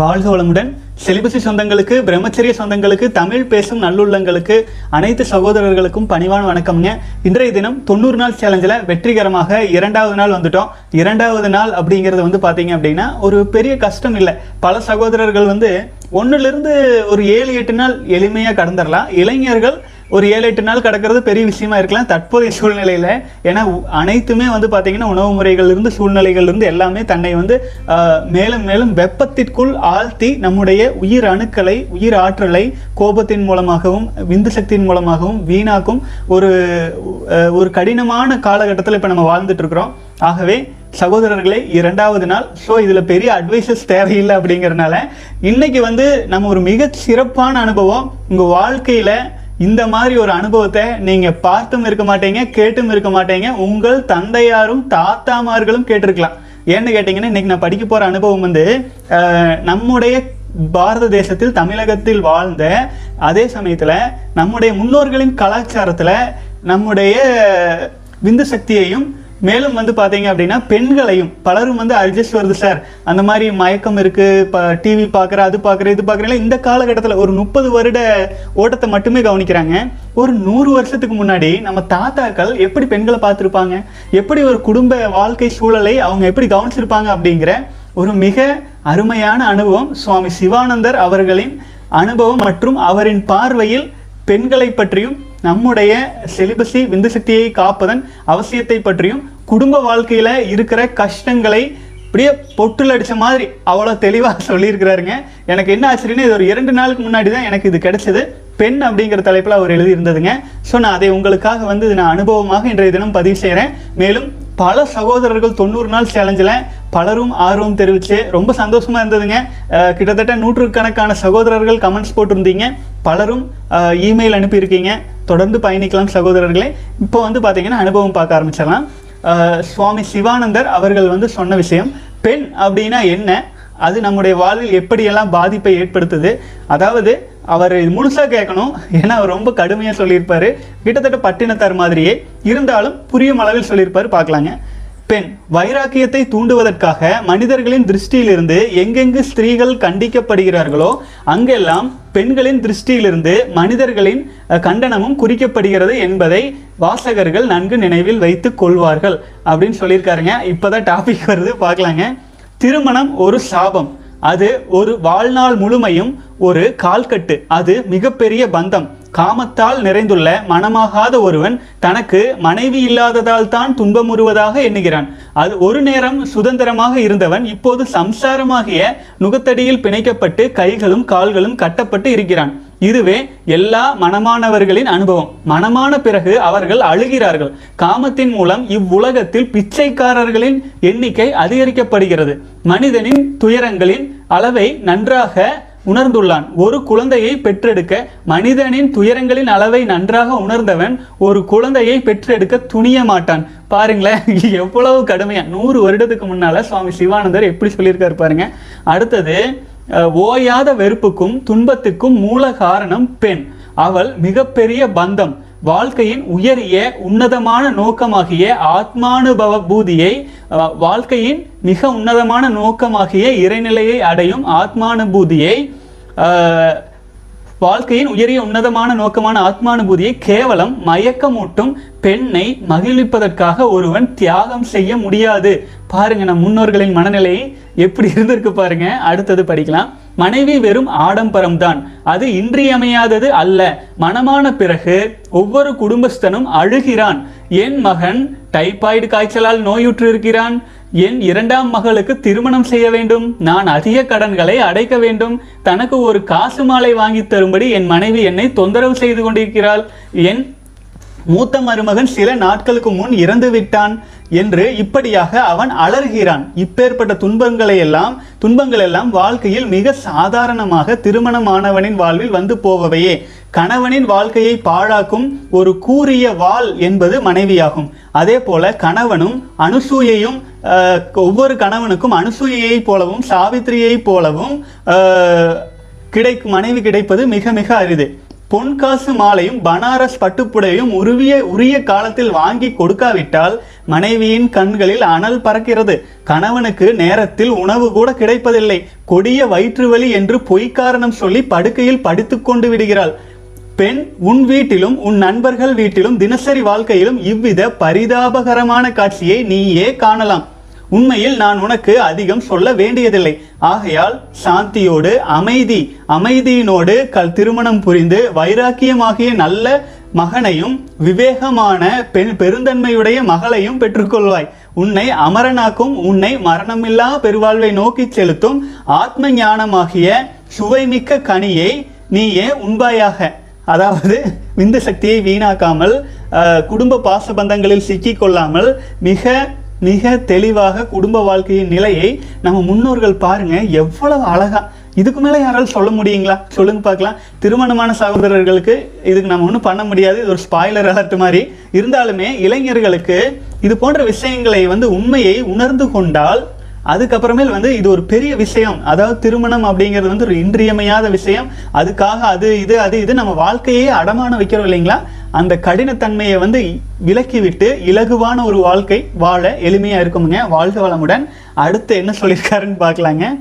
வாழ்க வளமுடன். செலிபசி சொந்தங்களுக்கு பிரம்மச்சரிய சொந்தங்களுக்கு தமிழ் பேசும் நல்லுள்ளங்களுக்கு அனைத்து சகோதரர்களுக்கும் பணிவான வணக்கம்ங்க. இன்றைய தினம் தொண்ணூறு நாள் சேலஞ்சில் வெற்றிகரமாக இரண்டாவது நாள் வந்துட்டோம். இரண்டாவது நாள் அப்படிங்கிறது வந்து பார்த்தீங்க அப்படின்னா ஒரு பெரிய கஷ்டம் இல்லை. பல சகோதரர்கள் வந்து ஒன்றுலேருந்து ஒரு ஏழு எட்டு நாள் எளிமையாக கடந்துடலாம் இளைஞர்கள் ஒரு ஏழு எட்டு நாள் கிடக்கிறது பெரிய விஷயமா இருக்கலாம். தற்போதைய சூழ்நிலையில் ஏன்னா அனைத்துமே வந்து பார்த்திங்கன்னா உணவு முறைகள் இருந்து சூழ்நிலைகள் இருந்து எல்லாமே தன்னை வந்து மேலும் மேலும் வெப்பத்திற்குள் ஆழ்த்தி நம்முடைய உயிர் அணுக்களை உயிர் ஆற்றலை கோபத்தின் மூலமாகவும் விந்து சக்தியின் மூலமாகவும் வீணாக்கும் ஒரு ஒரு கடினமான காலகட்டத்தில் இப்போ நம்ம வாழ்ந்துட்டு இருக்கிறோம் ஆகவே சகோதரர்களே இரண்டாவது நாள் ஸோ இதில் பெரிய அட்வைசஸ் தேவையில்லை அப்படிங்கிறனால இன்னைக்கு வந்து நம்ம ஒரு மிக சிறப்பான அனுபவம் உங்கள் வாழ்க்கையில் இந்த மாதிரி ஒரு அனுபவத்தை நீங்க பார்த்தும் இருக்க மாட்டீங்க கேட்டும் இருக்க மாட்டீங்க. உங்கள் தந்தையாரும் தாத்தாமார்களும் கேட்டிருக்கலாம். ஏன்னு கேட்டீங்கன்னா இன்னைக்கு நான் படிக்க போற அனுபவம் வந்து நம்முடைய பாரத தேசத்தில் தமிழகத்தில் வாழ்ந்த அதே சமயத்துல நம்முடைய முன்னோர்களின் கலாச்சாரத்துல நம்முடைய விந்து சக்தியையும் மேலும் வந்து பார்த்தீங்க அப்படின்னா பெண்களையும் பலரும் வந்து அட்ஜஸ்ட் வருது சார் அந்த மாதிரி மயக்கம் இருக்கு இப்போ டிவி பார்க்குற அது பார்க்குற இது பார்க்குறேன் இந்த காலகட்டத்தில் ஒரு முப்பது வருட ஓட்டத்தை மட்டுமே கவனிக்கிறாங்க. ஒரு நூறு வருஷத்துக்கு முன்னாடி நம்ம தாத்தாக்கள் எப்படி பெண்களை பார்த்துருப்பாங்க? எப்படி ஒரு குடும்ப வாழ்க்கை சூழலை அவங்க எப்படி கவனிச்சிருப்பாங்க அப்படிங்கிற ஒரு மிக அருமையான அனுபவம் சுவாமி சிவானந்தர் அவர்களின் அனுபவம் மற்றும் அவரின் பார்வையில் பெண்களை பற்றியும் நம்முடைய செலிபசி விந்து சக்தியை காப்பதன் அவசியத்தை பற்றியும் குடும்ப வாழ்க்கையில் இருக்கிற கஷ்டங்களை அப்படியே பொட்டில் அடித்த மாதிரி அவ்வளோ தெளிவாக சொல்லியிருக்கிறாருங்க. எனக்கு என்ன ஆச்சரியன்னா இது ஒரு இரண்டு நாளுக்கு முன்னாடி தான் எனக்கு இது கிடைச்சது. பெண் அப்படிங்கிற தலைப்பில் அவர் எழுதியிருந்ததுங்க. ஸோ நான் அதை உங்களுக்காக வந்து இது நான் அனுபவமாக இன்றைய தினம் பதிவு செய்கிறேன் மேலும் பல சகோதரர்கள் தொண்ணூறு நாள் சேலஞ்சில் பலரும் ஆர்வம் தெரிவித்து ரொம்ப சந்தோஷமாக இருந்ததுங்க. கிட்டத்தட்ட நூற்றுக்கணக்கான சகோதரர்கள் கமெண்ட்ஸ் போட்டிருந்தீங்க. பலரும் இமெயில் அனுப்பியிருக்கீங்க. தொடர்ந்து பயணிக்கலாம் சகோதரர்களே. இப்போ வந்து பார்த்தீங்கன்னா அனுபவம் பார்க்க ஆரம்பிச்சிடலாம். சுவாமி சிவானந்தர் அவர்கள் வந்து சொன்ன விஷயம். பெண் அப்படின்னா என்ன? அது நம்முடைய வாழ்வில் எப்படியெல்லாம் பாதிப்பை ஏற்படுத்துது? அதாவது அவர் முழுசாக முழுசா கேட்கணும். ஏன்னா அவர் ரொம்ப கடுமையாக சொல்லியிருப்பார். கிட்டத்தட்ட பட்டினத்தார் மாதிரியே. இருந்தாலும் புரியும் அளவில் சொல்லியிருப்பார் பார்க்கலாங்க. பெண். வைராக்கியத்தை தூண்டுவதற்காக மனிதர்களின் திருஷ்டியிலிருந்து எங்கெங்கு ஸ்திரீகள் கண்டிக்கப்படுகிறார்களோ அங்கெல்லாம் பெண்களின் திருஷ்டியிலிருந்து மனிதர்களின் கண்டனமும் குறிக்கப்படுகிறது என்பதை வாசகர்கள் நன்கு நினைவில் வைத்து கொள்வார்கள். அப்படின்னு சொல்லியிருக்காருங்க. இப்போதான் டாபிக் வருது பார்க்கலாங்க. திருமணம் ஒரு சாபம். அது ஒரு வாழ்நாள் முழுமையும் ஒரு கால்கட்டு. அது மிகப்பெரிய பந்தம். காமத்தால் நிறைந்துள்ள மனமாகாத ஒருவன் தனக்கு மனைவி இல்லாததால் தான் துன்பமுறுவதாக எண்ணுகிறான். அது ஒரு நேரம் சுதந்திரமாக இருந்தவன் இப்போது சம்சாரமாகிய நுகத்தடியில் பிணைக்கப்பட்டு கைகளும் கால்களும் கட்டப்பட்டு இருக்கிறான். இதுவே எல்லா மனமானவர்களின் அனுபவம். மனமான பிறகு அவர்கள் அழுகிறார்கள். காமத்தின் மூலம் இவ்வுலகத்தில் பிச்சைக்காரர்களின் எண்ணிக்கை அதிகரிக்கப்படுகிறது. மனிதனின் துயரங்களின் அளவை நன்றாக உணர்ந்துள்ளான். ஒரு குழந்தையை பெற்றெடுக்க மனிதனின் துயரங்களின் அளவை நன்றாக உணர்ந்தவன் ஒரு குழந்தையை பெற்றெடுக்க துணிய மாட்டான். பாருங்களேன் எவ்வளவு கடுமையா. நூறு வருடத்துக்கு முன்னால சுவாமி சிவானந்தர் எப்படி சொல்லியிருக்காரு பாருங்க. அடுத்தது ஓயாத வெறுப்புக்கும் துன்பத்துக்கும் மூல காரணம் பெண். அவள் மிகப்பெரிய பந்தம். வாழ்க்கையின் உயரிய உன்னதமான நோக்கமாகிய ஆத்மானுபவ பூதியை வாழ்க்கையின் மிக உன்னதமான நோக்கமாகிய இறைநிலையை அடையும் ஆத்மானுபூதியை வாழ்க்கையின் உயரிய உன்னதமான நோக்கமான ஆத்மானுபூதியை கேவலம் மயக்கமூட்டும் பெண்ணை மகிழ்விப்பதற்காக ஒருவன் தியாகம் செய்ய முடியாது. பாருங்க நம் முன்னோர்களின் மனநிலை எப்படி இருந்திருக்கு பாருங்க. அடுத்தது படிக்கலாம். மனைவி வெறும் ஆடம்பரம் தான். அது இன்றியமையாதது அல்ல. மனமான பிறகு ஒவ்வொரு குடும்பஸ்தனும் அழுகிறான். என் மகன் டைபாய்டு காய்ச்சலால் நோயுற்று இருக்கிறான் என் இரண்டாம் மகளுக்கு திருமணம் செய்ய வேண்டும். நான் அதிக கடன்களை அடைக்க வேண்டும். தனக்கு ஒரு காசு மாலை வாங்கி தரும்படி என் மனைவி என்னை தொந்தரவு செய்து கொண்டிருக்கிறாள். என் மூத்த மருமகன் சில நாட்களுக்கு முன் இறந்து விட்டான் என்று இப்படியாக அவன் அலறுகிறான். இப்பேற்பட்ட துன்பங்களை எல்லாம் துன்பங்கள் எல்லாம் வாழ்க்கையில் மிக சாதாரணமாக திருமணமானவனின் வாழ்வில் வந்து போபவையே கணவனின் வாழ்க்கையை பாழாக்கும் ஒரு கூறிய வாள் என்பது மனைவியாகும். அதே போல கணவனும் அனுசூயையும் ஒவ்வொரு கணவனுக்கும் அனுசூயையை போலவும் சாவித்திரியை போலவும் கிடைக்கும் மனைவி கிடைப்பது மிக மிக அரிது. பொன்காசு மாலையும் பனாரஸ் பட்டுப்புடையும் உருவிய உரிய காலத்தில் வாங்கி கொடுக்காவிட்டால் மனைவியின் கண்களில் அனல் பறக்கிறது. கணவனுக்கு நேரத்தில் உணவு கூட கிடைப்பதில்லை. கொடிய வயிற்று வலி என்று பொய்க்காரணம் சொல்லி படுக்கையில் படுத்துக்கொண்டு விடுகிறாள். பெண் உன் வீட்டிலும் உன் நண்பர்கள் வீட்டிலும் தினசரி வாழ்க்கையிலும் இவ்வித பரிதாபகரமான காட்சியை நீயே காணலாம். உண்மையில் நான் உனக்கு அதிகம் சொல்ல வேண்டியதில்லை. ஆகையால் சாந்தியோடு அமைதி அமைதியினோடு கல் திருமணம் புரிந்து வைராக்கியமாகிய நல்ல மகனையும் விவேகமான பெண் பெருந்தன்மையுடைய மகளையும் பெற்றுக்கொள்வாய். உன்னை அமரனாக்கும் உன்னை மரணமில்லா பெருவாழ்வை நோக்கி செலுத்தும் ஆத்ம ஞானமாகிய சுவைமிக்க கனியை நீயே உண்பாயாக. அதாவது விந்து சக்தியை வீணாக்காமல் குடும்ப பாசபந்தங்களில் சிக்கிக்கொள்ளாமல் மிக மிக தெளிவாக குடும்ப வாழ்க்கையின் நிலையை நம்ம முன்னோர்கள் பாருங்க எவ்வளவு அழகா. இதுக்கு மேல யாராலும் சொல்ல முடியுங்களா? சொல்லுங்க பார்க்கலாம். திருமணமான சகோதரர்களுக்கு இதுக்கு நம்ம ஒன்றும் பண்ண முடியாது. இது ஒரு ஸ்பாய்லர் அலர்ட் மாதிரி. இருந்தாலுமே இளைஞர்களுக்கு இது போன்ற விஷயங்களை வந்து உண்மையை உணர்ந்து கொண்டால் அதுக்கப்புறமேல் வந்து இது ஒரு பெரிய விஷயம். அதாவது திருமணம் அப்படிங்கிறது வந்து ஒரு இன்றியமையாத விஷயம். அதுக்காக அது இது அது இது நம்ம வாழ்க்கையே அடமான வைக்கிறோம் இல்லைங்களா? அந்த கடினத்தன்மையை வந்து விலக்கிவிட்டு இலகுவான ஒரு வாழ்க்கை வாழ எளிமையா இருக்குமுங்க. வாழ்க வளமுடன். அடுத்து என்ன சொல்லியிருக்காருன்னு பார்க்கலாங்க.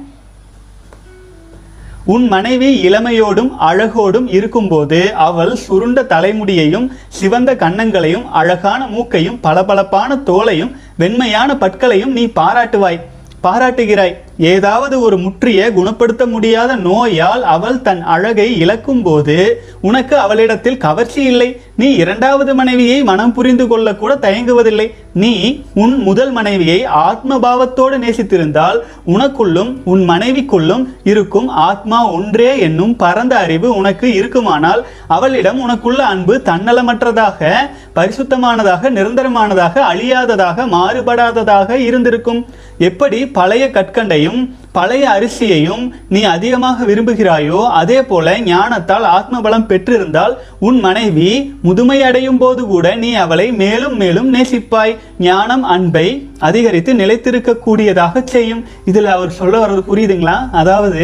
உன் மனைவி இளமையோடும் அழகோடும் இருக்கும்போது அவள் சுருண்ட தலைமுடியையும் சிவந்த கன்னங்களையும் அழகான மூக்கையும் பளபளப்பான தோலையும் வெண்மையான பற்களையும் நீ பாராட்டுவாய். பாராட்டுகிறாய். ஏதாவது ஒரு முற்றிய குணப்படுத்த முடியாத நோயால் அவள் தன் அழகை இழக்கும் போது உனக்கு அவளிடத்தில் கவர்ச்சி இல்லை. நீ இரண்டாவது மனைவியை மனம் புரிந்து கொள்ள கூட தயங்குவதில்லை. நீ உன் முதல் மனைவியை ஆத்மபாவத்தோடு நேசித்திருந்தால் உனக்குள்ளும் உன் மனைவிக்குள்ளும் இருக்கும் ஆத்மா ஒன்றே என்னும் பரந்த அறிவு உனக்கு இருக்குமானால் அவளிடம் உனக்குள்ள அன்பு தன்னலமற்றதாக பரிசுத்தமானதாக நிரந்தரமானதாக அழியாததாக மாறுபடாததாக இருந்திருக்கும். எப்படி பழைய கற்கண்டையும் பழைய அரிசியையும் நீ அதிகமாக விரும்புகிறாயோ அதே போல ஞானத்தால் ஆத்மபலம் பெற்றிருந்தால் உன் மனைவி முதுமை அடையும் போது கூட நீ அவளை மேலும் மேலும் நேசிப்பாய். ஞானம் அன்பை அதிகரித்து நிலைத்திருக்க கூடியதாக செய்யும். இதில் அவர் சொல்ல வர்றது புரியுதுங்களா? அதாவது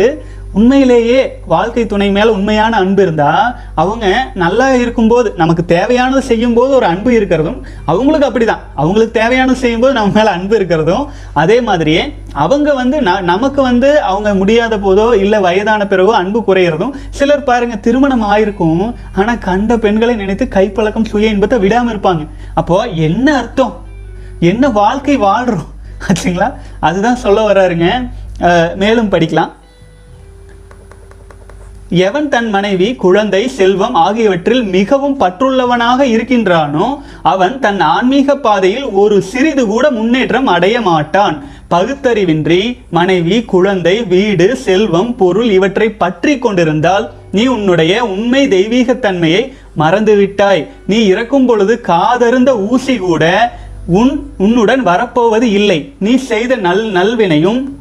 உண்மையிலேயே வாழ்க்கை துணை மேலே உண்மையான அன்பு இருந்தால் அவங்க நல்லா இருக்கும்போது நமக்கு தேவையானது செய்யும் போது ஒரு அன்பு இருக்கிறதும் அவங்களுக்கு அப்படிதான். அவங்களுக்கு தேவையானது செய்யும்போது நம்ம மேலே அன்பு இருக்கிறதும் அதே மாதிரியே அவங்க வந்து ந- நமக்கு வந்து அவங்க முடியாத போதோ இல்லை வயதான பிறகோ அன்பு குறையிறதும் சிலர் பாருங்கள் திருமணம் ஆயிருக்கும் ஆனால் கண்ட பெண்களை நினைத்து கைப்பழக்கம் சுய இன்பத்தை விடாமல் இருப்பாங்க. அப்போ என்ன அர்த்தம்? என்ன வாழ்க்கை வாழ்கிறோம் ஆச்சுங்களா அதுதான் சொல்ல வர்றாருங்க. மேலும் படிக்கலாம். எவன் தன் மனைவி குழந்தை செல்வம் ஆகியவற்றில் மிகவும் பற்றுள்ளவனாக இருக்கின்றானோ அவன் தன் ஆன்மீக பாதையில் ஒரு சிறிது கூட முன்னேற்றம் அடைய மாட்டான். பகுத்தறிவின்றி மனைவி குழந்தை வீடு செல்வம் பொருள் இவற்றை பற்றி கொண்டிருந்தால் நீ உன்னுடைய உண்மை தெய்வீகத்தன்மையை மறந்துவிட்டாய். நீ இறக்கும் பொழுது காதருந்த ஊசி கூட உன் உன்னுடன் வரப்போவது இல்லை. நீ செய்த நல் நல்வினையும்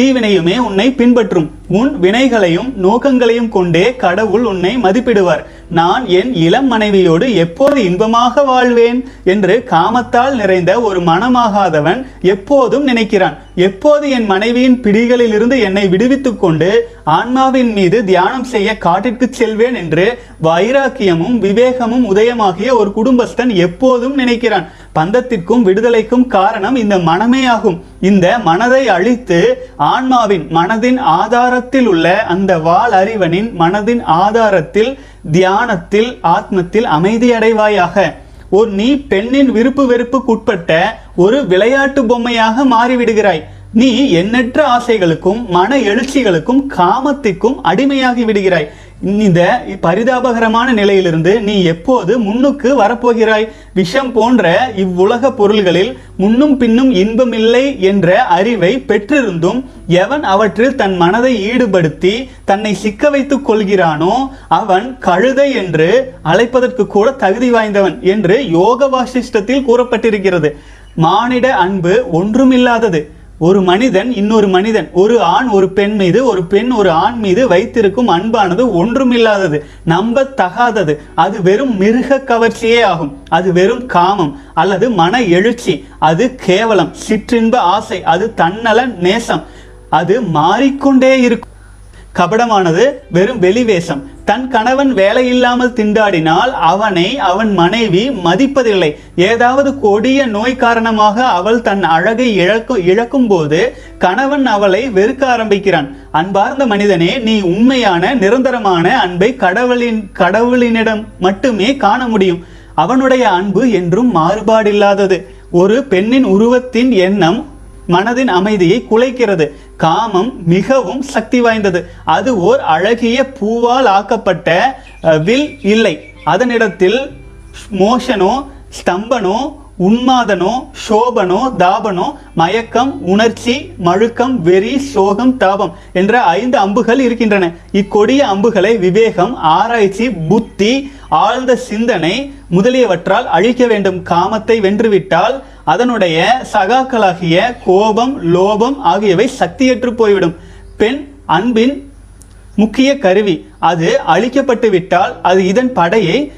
தீவினையுமே உன்னை பின்பற்றும். உன் வினைகளையும் நோக்கங்களையும் கொண்டே கடவுள் உன்னை மதிப்பிடுவார். நான் என் இளம் மனைவியோடு எப்போது இன்பமாக வாழ்வேன் என்று காமத்தால் நிறைந்த ஒரு மனமாகாதவன் எப்போதும் நினைக்கிறான். எப்போது என் மனைவியின் பிடிகளிலிருந்து என்னை விடுவித்துக் கொண்டு ஆன்மாவின் மீது தியானம் செய்ய காட்டிற்கு செல்வேன் என்று வைராக்கியமும் விவேகமும் உதயமாகிய ஒரு குடும்பஸ்தன் எப்போதும் நினைக்கிறான். பந்தத்திற்கும் விடுதலைக்கும் காரணம் இந்த மனமே ஆகும் இந்த மனதை அழித்து ஆன்மாவின் மனதின் ஆதாரத்தில் உள்ள அந்த வாள் அறிவனின் மனதின் ஆதாரத்தில் தியானத்தில் ஆத்மத்தில் அமைதியடைவாயாக. ஒரு நீ பெண்ணின் விருப்பு வெறுப்புக்குட்பட்ட ஒரு விளையாட்டு பொம்மையாக மாறிவிடுகிறாய். நீ எண்ணற்ற ஆசைகளுக்கும் மன எழுச்சிகளுக்கும் காமத்திற்கும் அடிமையாகி விடுகிறாய். இந்த பரிதாபகரமான நிலையிலிருந்து நீ எப்போது முன்னுக்கு வரப்போகிறாய்? விஷம் போன்ற இவ்வுலக பொருள்களில் முன்னும் பின்னும் இன்பமில்லை என்ற அறிவை பெற்றிருந்தும் எவன் அவற்றில் தன் மனதை ஈடுபடுத்தி தன்னை சிக்க வைத்துக் கொள்கிறானோ அவன் கழுதை என்று அழைப்பதற்கு கூட தகுதி வாய்ந்தவன் என்று யோக வாசிஷ்டத்தில் கூறப்பட்டிருக்கிறது. மானிட அன்பு ஒன்றுமில்லாதது. ஒரு மனிதன் இன்னொரு மனிதன் ஒரு ஆண் ஒரு பெண் மீது ஒரு பெண் ஒரு ஆண் மீது வைத்திருக்கும் அன்பானது ஒன்றுமில்லாதது நம்ப தகாதது அது வெறும் மிருக கவர்ச்சியே ஆகும். அது வெறும் காமம் அல்லது மன எழுச்சி. அது கேவலம் சிற்றின்ப ஆசை. அது தன்னல நேசம். அது மாறிக்கொண்டே இருக்கும். கபடமானது வெறும் வெளிவேஷம். தன் கணவன் வேலையில்லாமல் திண்டாடினால் அவனை அவன் மனைவி மதிப்பதில்லை. ஏதாவது கொடிய நோய் காரணமாக அவள் தன் அழகை இழக்கும் இழக்கும் போது கணவன் அவளை வெறுக்க ஆரம்பிக்கிறான். அன்பார்ந்த மனிதனே நீ உண்மையான நிரந்தரமான அன்பை கடவுளின் கடவுளினிடம் மட்டுமே காண முடியும். அவனுடைய அன்பு என்றும் மாறுபாடில்லாதது. ஒரு பெண்ணின் உருவத்தின் எண்ணம் மனதின் அமைதியை குலைக்கிறது. காமம் மிகவும் சக்தி வாய்ந்தது. அது ஓர் அழகிய பூவால் ஆக்கப்பட்ட வில் இல்லை. அதனிடத்தில் மோஷனோ ஸ்தம்பனோ உன்மாதனோ சோபனோ தாபனோ மயக்கம் உணர்ச்சி மழுக்கம் வெறி சோகம் தாபம் என்ற ஐந்து அம்புகள் இருக்கின்றன. இக்கொடிய அம்புகளை விவேகம் ஆராய்ச்சி புத்தி ஆழ்ந்த சிந்தனை முதலியவற்றால் அழிக்க வேண்டும். காமத்தை வென்றுவிட்டால் அதனுடைய சகாக்களாகிய கோபம் லோபம் ஆகியவை சக்தியற்று போய்விடும். பெண் அன்பின் முக்கிய கருவி. அது அழிக்கப்பட்டு விட்டால் அது இதன் படையை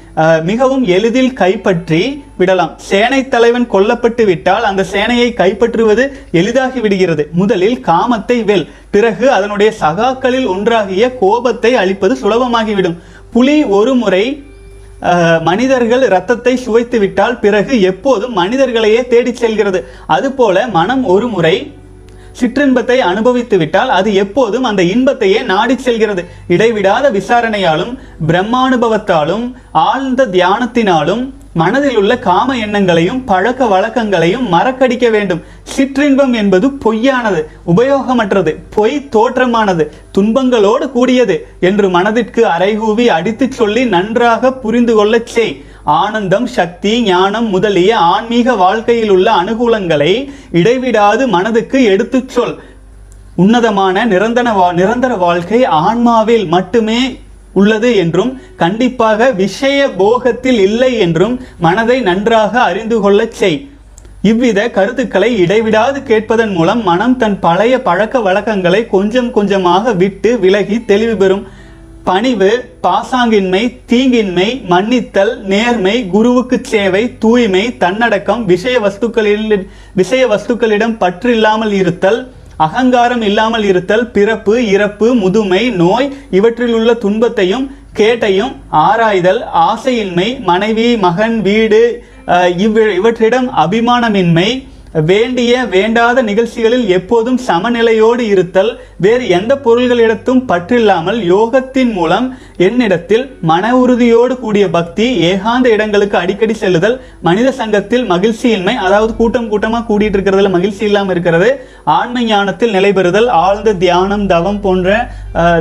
மிகவும் எளிதில் கைப்பற்றி விடலாம். சேனை தலைவன் கொல்லப்பட்டு விட்டால் அந்த சேனையை கைப்பற்றுவது எளிதாகி விடுகிறது. முதலில் காமத்தை வெல். பிறகு அதனுடைய சகாக்களில் ஒன்றாகிய கோபத்தை அழிப்பது சுலபமாகிவிடும். புலி ஒரு முறை மனிதர்கள் இரத்தத்தை சுவைத்து விட்டால் பிறகு எப்போதும் மனிதர்களையே தேடிச் செல்கிறது. அதுபோல மனம் ஒரு முறை சிற்றின்பத்தை அனுபவித்து விட்டால் அது எப்போதும் அந்த இன்பத்தையே நாடிச் செல்கிறது. இடைவிடாத விசாரணையாலும் பிரம்மானுபவத்தாலும் ஆழ்ந்த தியானத்தினாலும் மனதில் உள்ள காம எண்ணங்களையும் பழக்க வழக்கங்களையும் மறக்கடிக்க வேண்டும். சிற்றின்பம் என்பது பொய்யானது உபயோகமற்றது பொய் தோற்றமானது துன்பங்களோடு கூடியது என்று மனதிற்கு அறைகூவி அடித்துச் சொல்லி நன்றாக புரிந்து கொள்ளச் செய். ஆனந்தம் சக்தி ஞானம் முதலிய ஆன்மீக வாழ்க்கையில் உள்ள அனுகூலங்களை இடைவிடாது மனதுக்கு எடுத்துச் சொல். உன்னதமான நிரந்தர வா- நிரந்தர வாழ்க்கை ஆன்மாவில் மட்டுமே உள்ளது என்றும் கண்டிப்பாக விஷய போகத்தில் இல்லை என்றும் மனதை நன்றாக அறிந்து கொள்ளச் செய். இவ்வித கருத்துக்களை இடைவிடாது கேட்பதன் மூலம் மனம் தன் பழைய பழக்க வழக்கங்களை கொஞ்சம் கொஞ்சமாக விட்டு விலகி தெளிவு பெறும். பணிவு பாசாங்கின்மை தீங்கின்மை மன்னித்தல் நேர்மை குருவுக்கு சேவை தூய்மை தன்னடக்கம் விஷய வஸ்துக்களில் விஷய வஸ்துக்களிடம் பற்றில்லாமல் இருத்தல் அகங்காரம் இல்லாமல் இருத்தல் பிறப்பு இறப்பு முதுமை நோய் இவற்றில் உள்ள துன்பத்தையும் கேட்டையும் ஆராய்தல் ஆசையின்மை மனைவி மகன் வீடு இவ்- இவற்றிடம் அபிமானமின்மை வேண்டிய வேண்டாத நிகழ்ச்சிகளில் எப்போதும் சமநிலையோடு இருத்தல் வேறு எந்த பொருள்களிடத்தும் பற்றில்லாமல் யோகத்தின் மூலம் என்னிடத்தில் மன உறுதியோடு கூடிய பக்தி ஏகாந்த இடங்களுக்கு அடிக்கடி செல்லுதல் மனித சங்கத்தில் மகிழ்ச்சியின்மை அதாவது கூட்டம் கூட்டமாக கூடிட்டு இருக்கிறதுல மகிழ்ச்சி இல்லாமல் இருக்கிறது ஆன்ம ஞானத்தில் நிலைபெறுதல் ஆழ்ந்த தியானம் தவம் போன்ற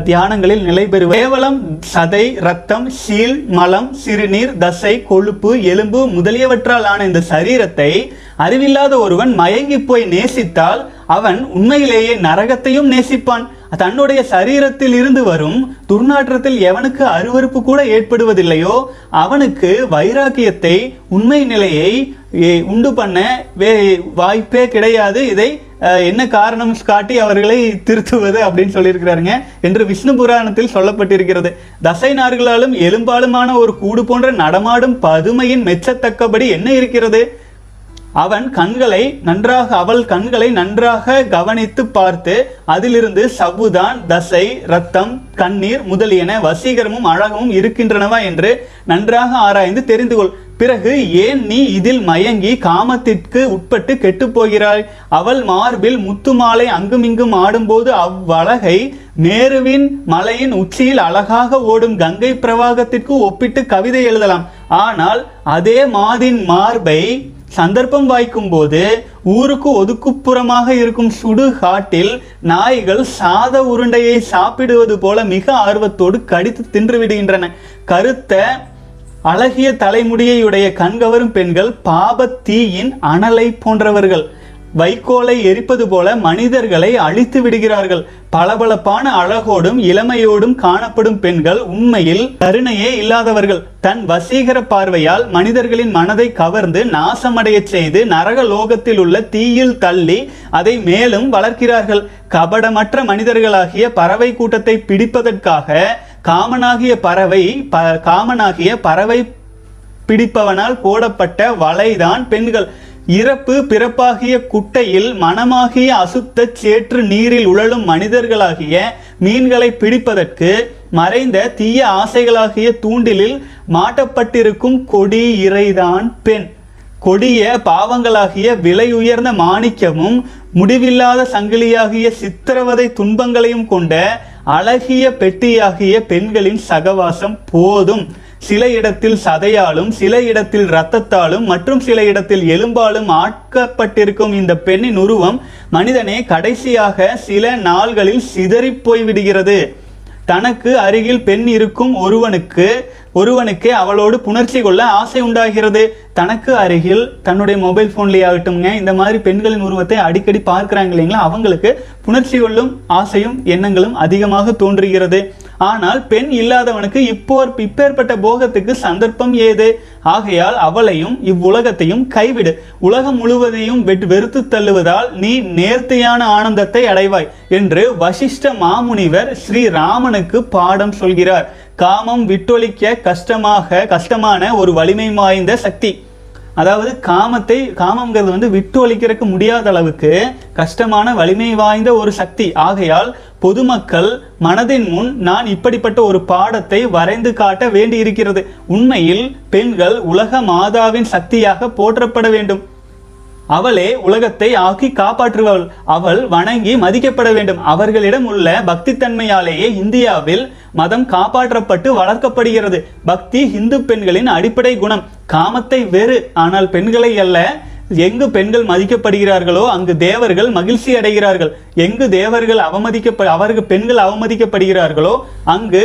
தியானங்களில் நிலை பெறுவது கேவலம் சதை ரத்தம் சீல் மலம் சிறுநீர் தசை கொழுப்பு எலும்பு முதலியவற்றால் ஆன இந்த சரீரத்தை அறிவில்லாத ஒருவன் மயங்கி போய் நேசித்தால் அவன் உண்மையிலேயே நரகத்தையும் நேசிப்பான். தன்னுடைய சரீரத்தில் இருந்து வரும் துர்நாற்றத்தில் எவனுக்கு அருவருப்பு கூட ஏற்படுவதில்லையோ அவனுக்கு வைராக்கியத்தை உண்மை நிலையை உண்டு பண்ண வே வாய்ப்பே கிடையாது. இதை என்ன காரணம் காட்டி அவர்களை திருத்துவது அப்படின்னு சொல்லியிருக்கிறாருங்க. என்று விஷ்ணு புராணத்தில் சொல்லப்பட்டிருக்கிறது தசை நார்களாலும் எலும்பாலுமான ஒரு கூடு போன்ற நடமாடும் பதுமையின் மெச்சத்தக்கபடி என்ன இருக்கிறது? அவன் கண்களை நன்றாக அவள் கண்களை நன்றாக கவனித்து பார்த்து அதிலிருந்து சபுதான் தசை ரத்தம் கண்ணீர் முதலியன வசீகரமும் அழகமும் இருக்கின்றனவா என்று நன்றாக ஆராய்ந்து தெரிந்து கொள். பிறகு ஏன் நீ இதில் மயங்கி காமத்திற்கு உட்பட்டு கெட்டுப் போகிறாய்? அவள் மார்பில் முத்துமாலை அங்குமிங்கும் ஆடும்போது அவ்வழகை நேருவின் மலையின் உச்சியில் அழகாக ஓடும் கங்கை பிரவாகத்திற்கு ஒப்பிட்டு கவிதை எழுதலாம். ஆனால் அதே மாதின் மார்பை சந்தர்ப்பம் வாய்க்கும் போது ஊருக்கு ஒதுக்குப்புறமாக இருக்கும் சுடு காட்டில் நாய்கள் சாத உருண்டையை சாப்பிடுவது போல மிக ஆர்வத்தோடு கடித்து தின்று விடுகின்றன. கருத்த அழகிய தலைமுடியையுடைய கண்கவரும் பெண்கள் பாபத்தீயின் அனலை போன்றவர்கள். வைக்கோலை எரிப்பது போல மனிதர்களை அழித்து விடுகிறார்கள். பளபளப்பான அழகோடும் இளமையோடும் காணப்படும் பெண்கள் உண்மையில் கருணையே இல்லாதவர்கள். தன் வசீகர பார்வையால் மனிதர்களின் மனதை கவர்ந்து நாசமடையச் செய்து நரக லோகத்தில் உள்ள தீயில் தள்ளி அதை மேலும் வளர்க்கிறார்கள். கபடமற்ற மனிதர்களாகிய பறவை கூட்டத்தை பிடிப்பதற்காக காமனாகிய பறவை ப காமனாகிய பறவை பிடிப்பவனால் போடப்பட்ட வலைதான் பெண்கள். இறப்பு பிறப்பாகிய குட்டையில் மனமாகிய அசுத்த சேற்று நீரில் உழலும் மனிதர்களாகிய மீன்களை பிடிப்பதற்கு மறைந்த தீய ஆசைகளாகிய தூண்டிலில் மாட்டப்பட்டிருக்கும் கொடி இறைதான் பெண். கொடிய பாவங்களாகிய விலை உயர்ந்த மாணிக்கமும் முடிவில்லாத சங்கிலியாகிய சித்திரவதை துன்பங்களையும் கொண்ட அழகிய பெட்டியாகிய பெண்களின் சகவாசம் போதும். சில இடத்தில் சதையாலும் சில இடத்தில் இரத்தத்தாலும் மற்றும் சில இடத்தில் எலும்பாலும் ஆட்கப்பட்டிருக்கும் இந்த பெண்ணின் உருவம் மனிதனே கடைசியாக சில நாள்களில் சிதறிப் போய் விடுகிறது தனக்கு அருகில் பெண் இருக்கும் ஒருவனுக்கு ஒருவனுக்கே அவளோடு புணர்ச்சி கொள்ள ஆசை உண்டாகிறது. தனக்கு அருகில் தன்னுடைய மொபைல் போன்லேயே ஆகட்டும்ங்க இந்த மாதிரி பெண்களின் உருவத்தை அடிக்கடி பார்க்கிறாங்க இல்லைங்களா? அவங்களுக்கு புணர்ச்சி கொள்ளும் ஆசையும் எண்ணங்களும் அதிகமாக தோன்றுகிறது. ஆனால் பெண் இல்லாதவனுக்கு இப்போ இப்பேற்பட்ட போகத்துக்கு சந்தர்ப்பம் ஏது? ஆகையால் அவளையும் இவ்வுலகத்தையும் கைவிடு. உலகம் முழுவதையும் வெறுத்து தள்ளுவதால் நீ நேர்த்தியான ஆனந்தத்தை அடைவாய் என்று வசிஷ்ட மாமுனிவர் ஸ்ரீ ராமனுக்கு பாடம் சொல்கிறார். காமம் விட்டொழிக்க கஷ்டமாக கஷ்டமான ஒரு வலிமை வாய்ந்த சக்தி. அதாவது காமத்தை காமங்கிறது வந்து விட்டு ஒழிக்கிறதுக்கு முடியாத அளவுக்கு கஷ்டமான வலிமை வாய்ந்த ஒரு சக்தி. ஆகையால் பொதுமக்கள் மனதின் முன் நான் இப்படிப்பட்ட ஒரு பாடத்தை வரைந்து காட்ட வேண்டியிருக்கிறது. உண்மையில் பெண்கள் உலக மாதாவின் சக்தியாக போற்றப்பட வேண்டும். அவளே உலகத்தை ஆக்கி காப்பாற்றுபவள். அவள் வணங்கி மதிக்கப்பட வேண்டும். அவர்களிடம் உள்ள பக்தி தன்மையாலேயே இந்தியாவில் மதம் காப்பாற்றப்பட்டு வளர்க்கப்படுகிறது. பக்தி இந்து பெண்களின் அடிப்படை குணம். காமத்தை வேறு. ஆனால் பெண்களை அல்ல எங்கு பெண்கள் மதிக்கப்படுகிறார்களோ அங்கு தேவர்கள் மகிழ்ச்சி அடைகிறார்கள். எங்கு தேவர்கள் அவமதிக்க அவர்கள் பெண்கள் அவமதிக்கப்படுகிறார்களோ அங்கு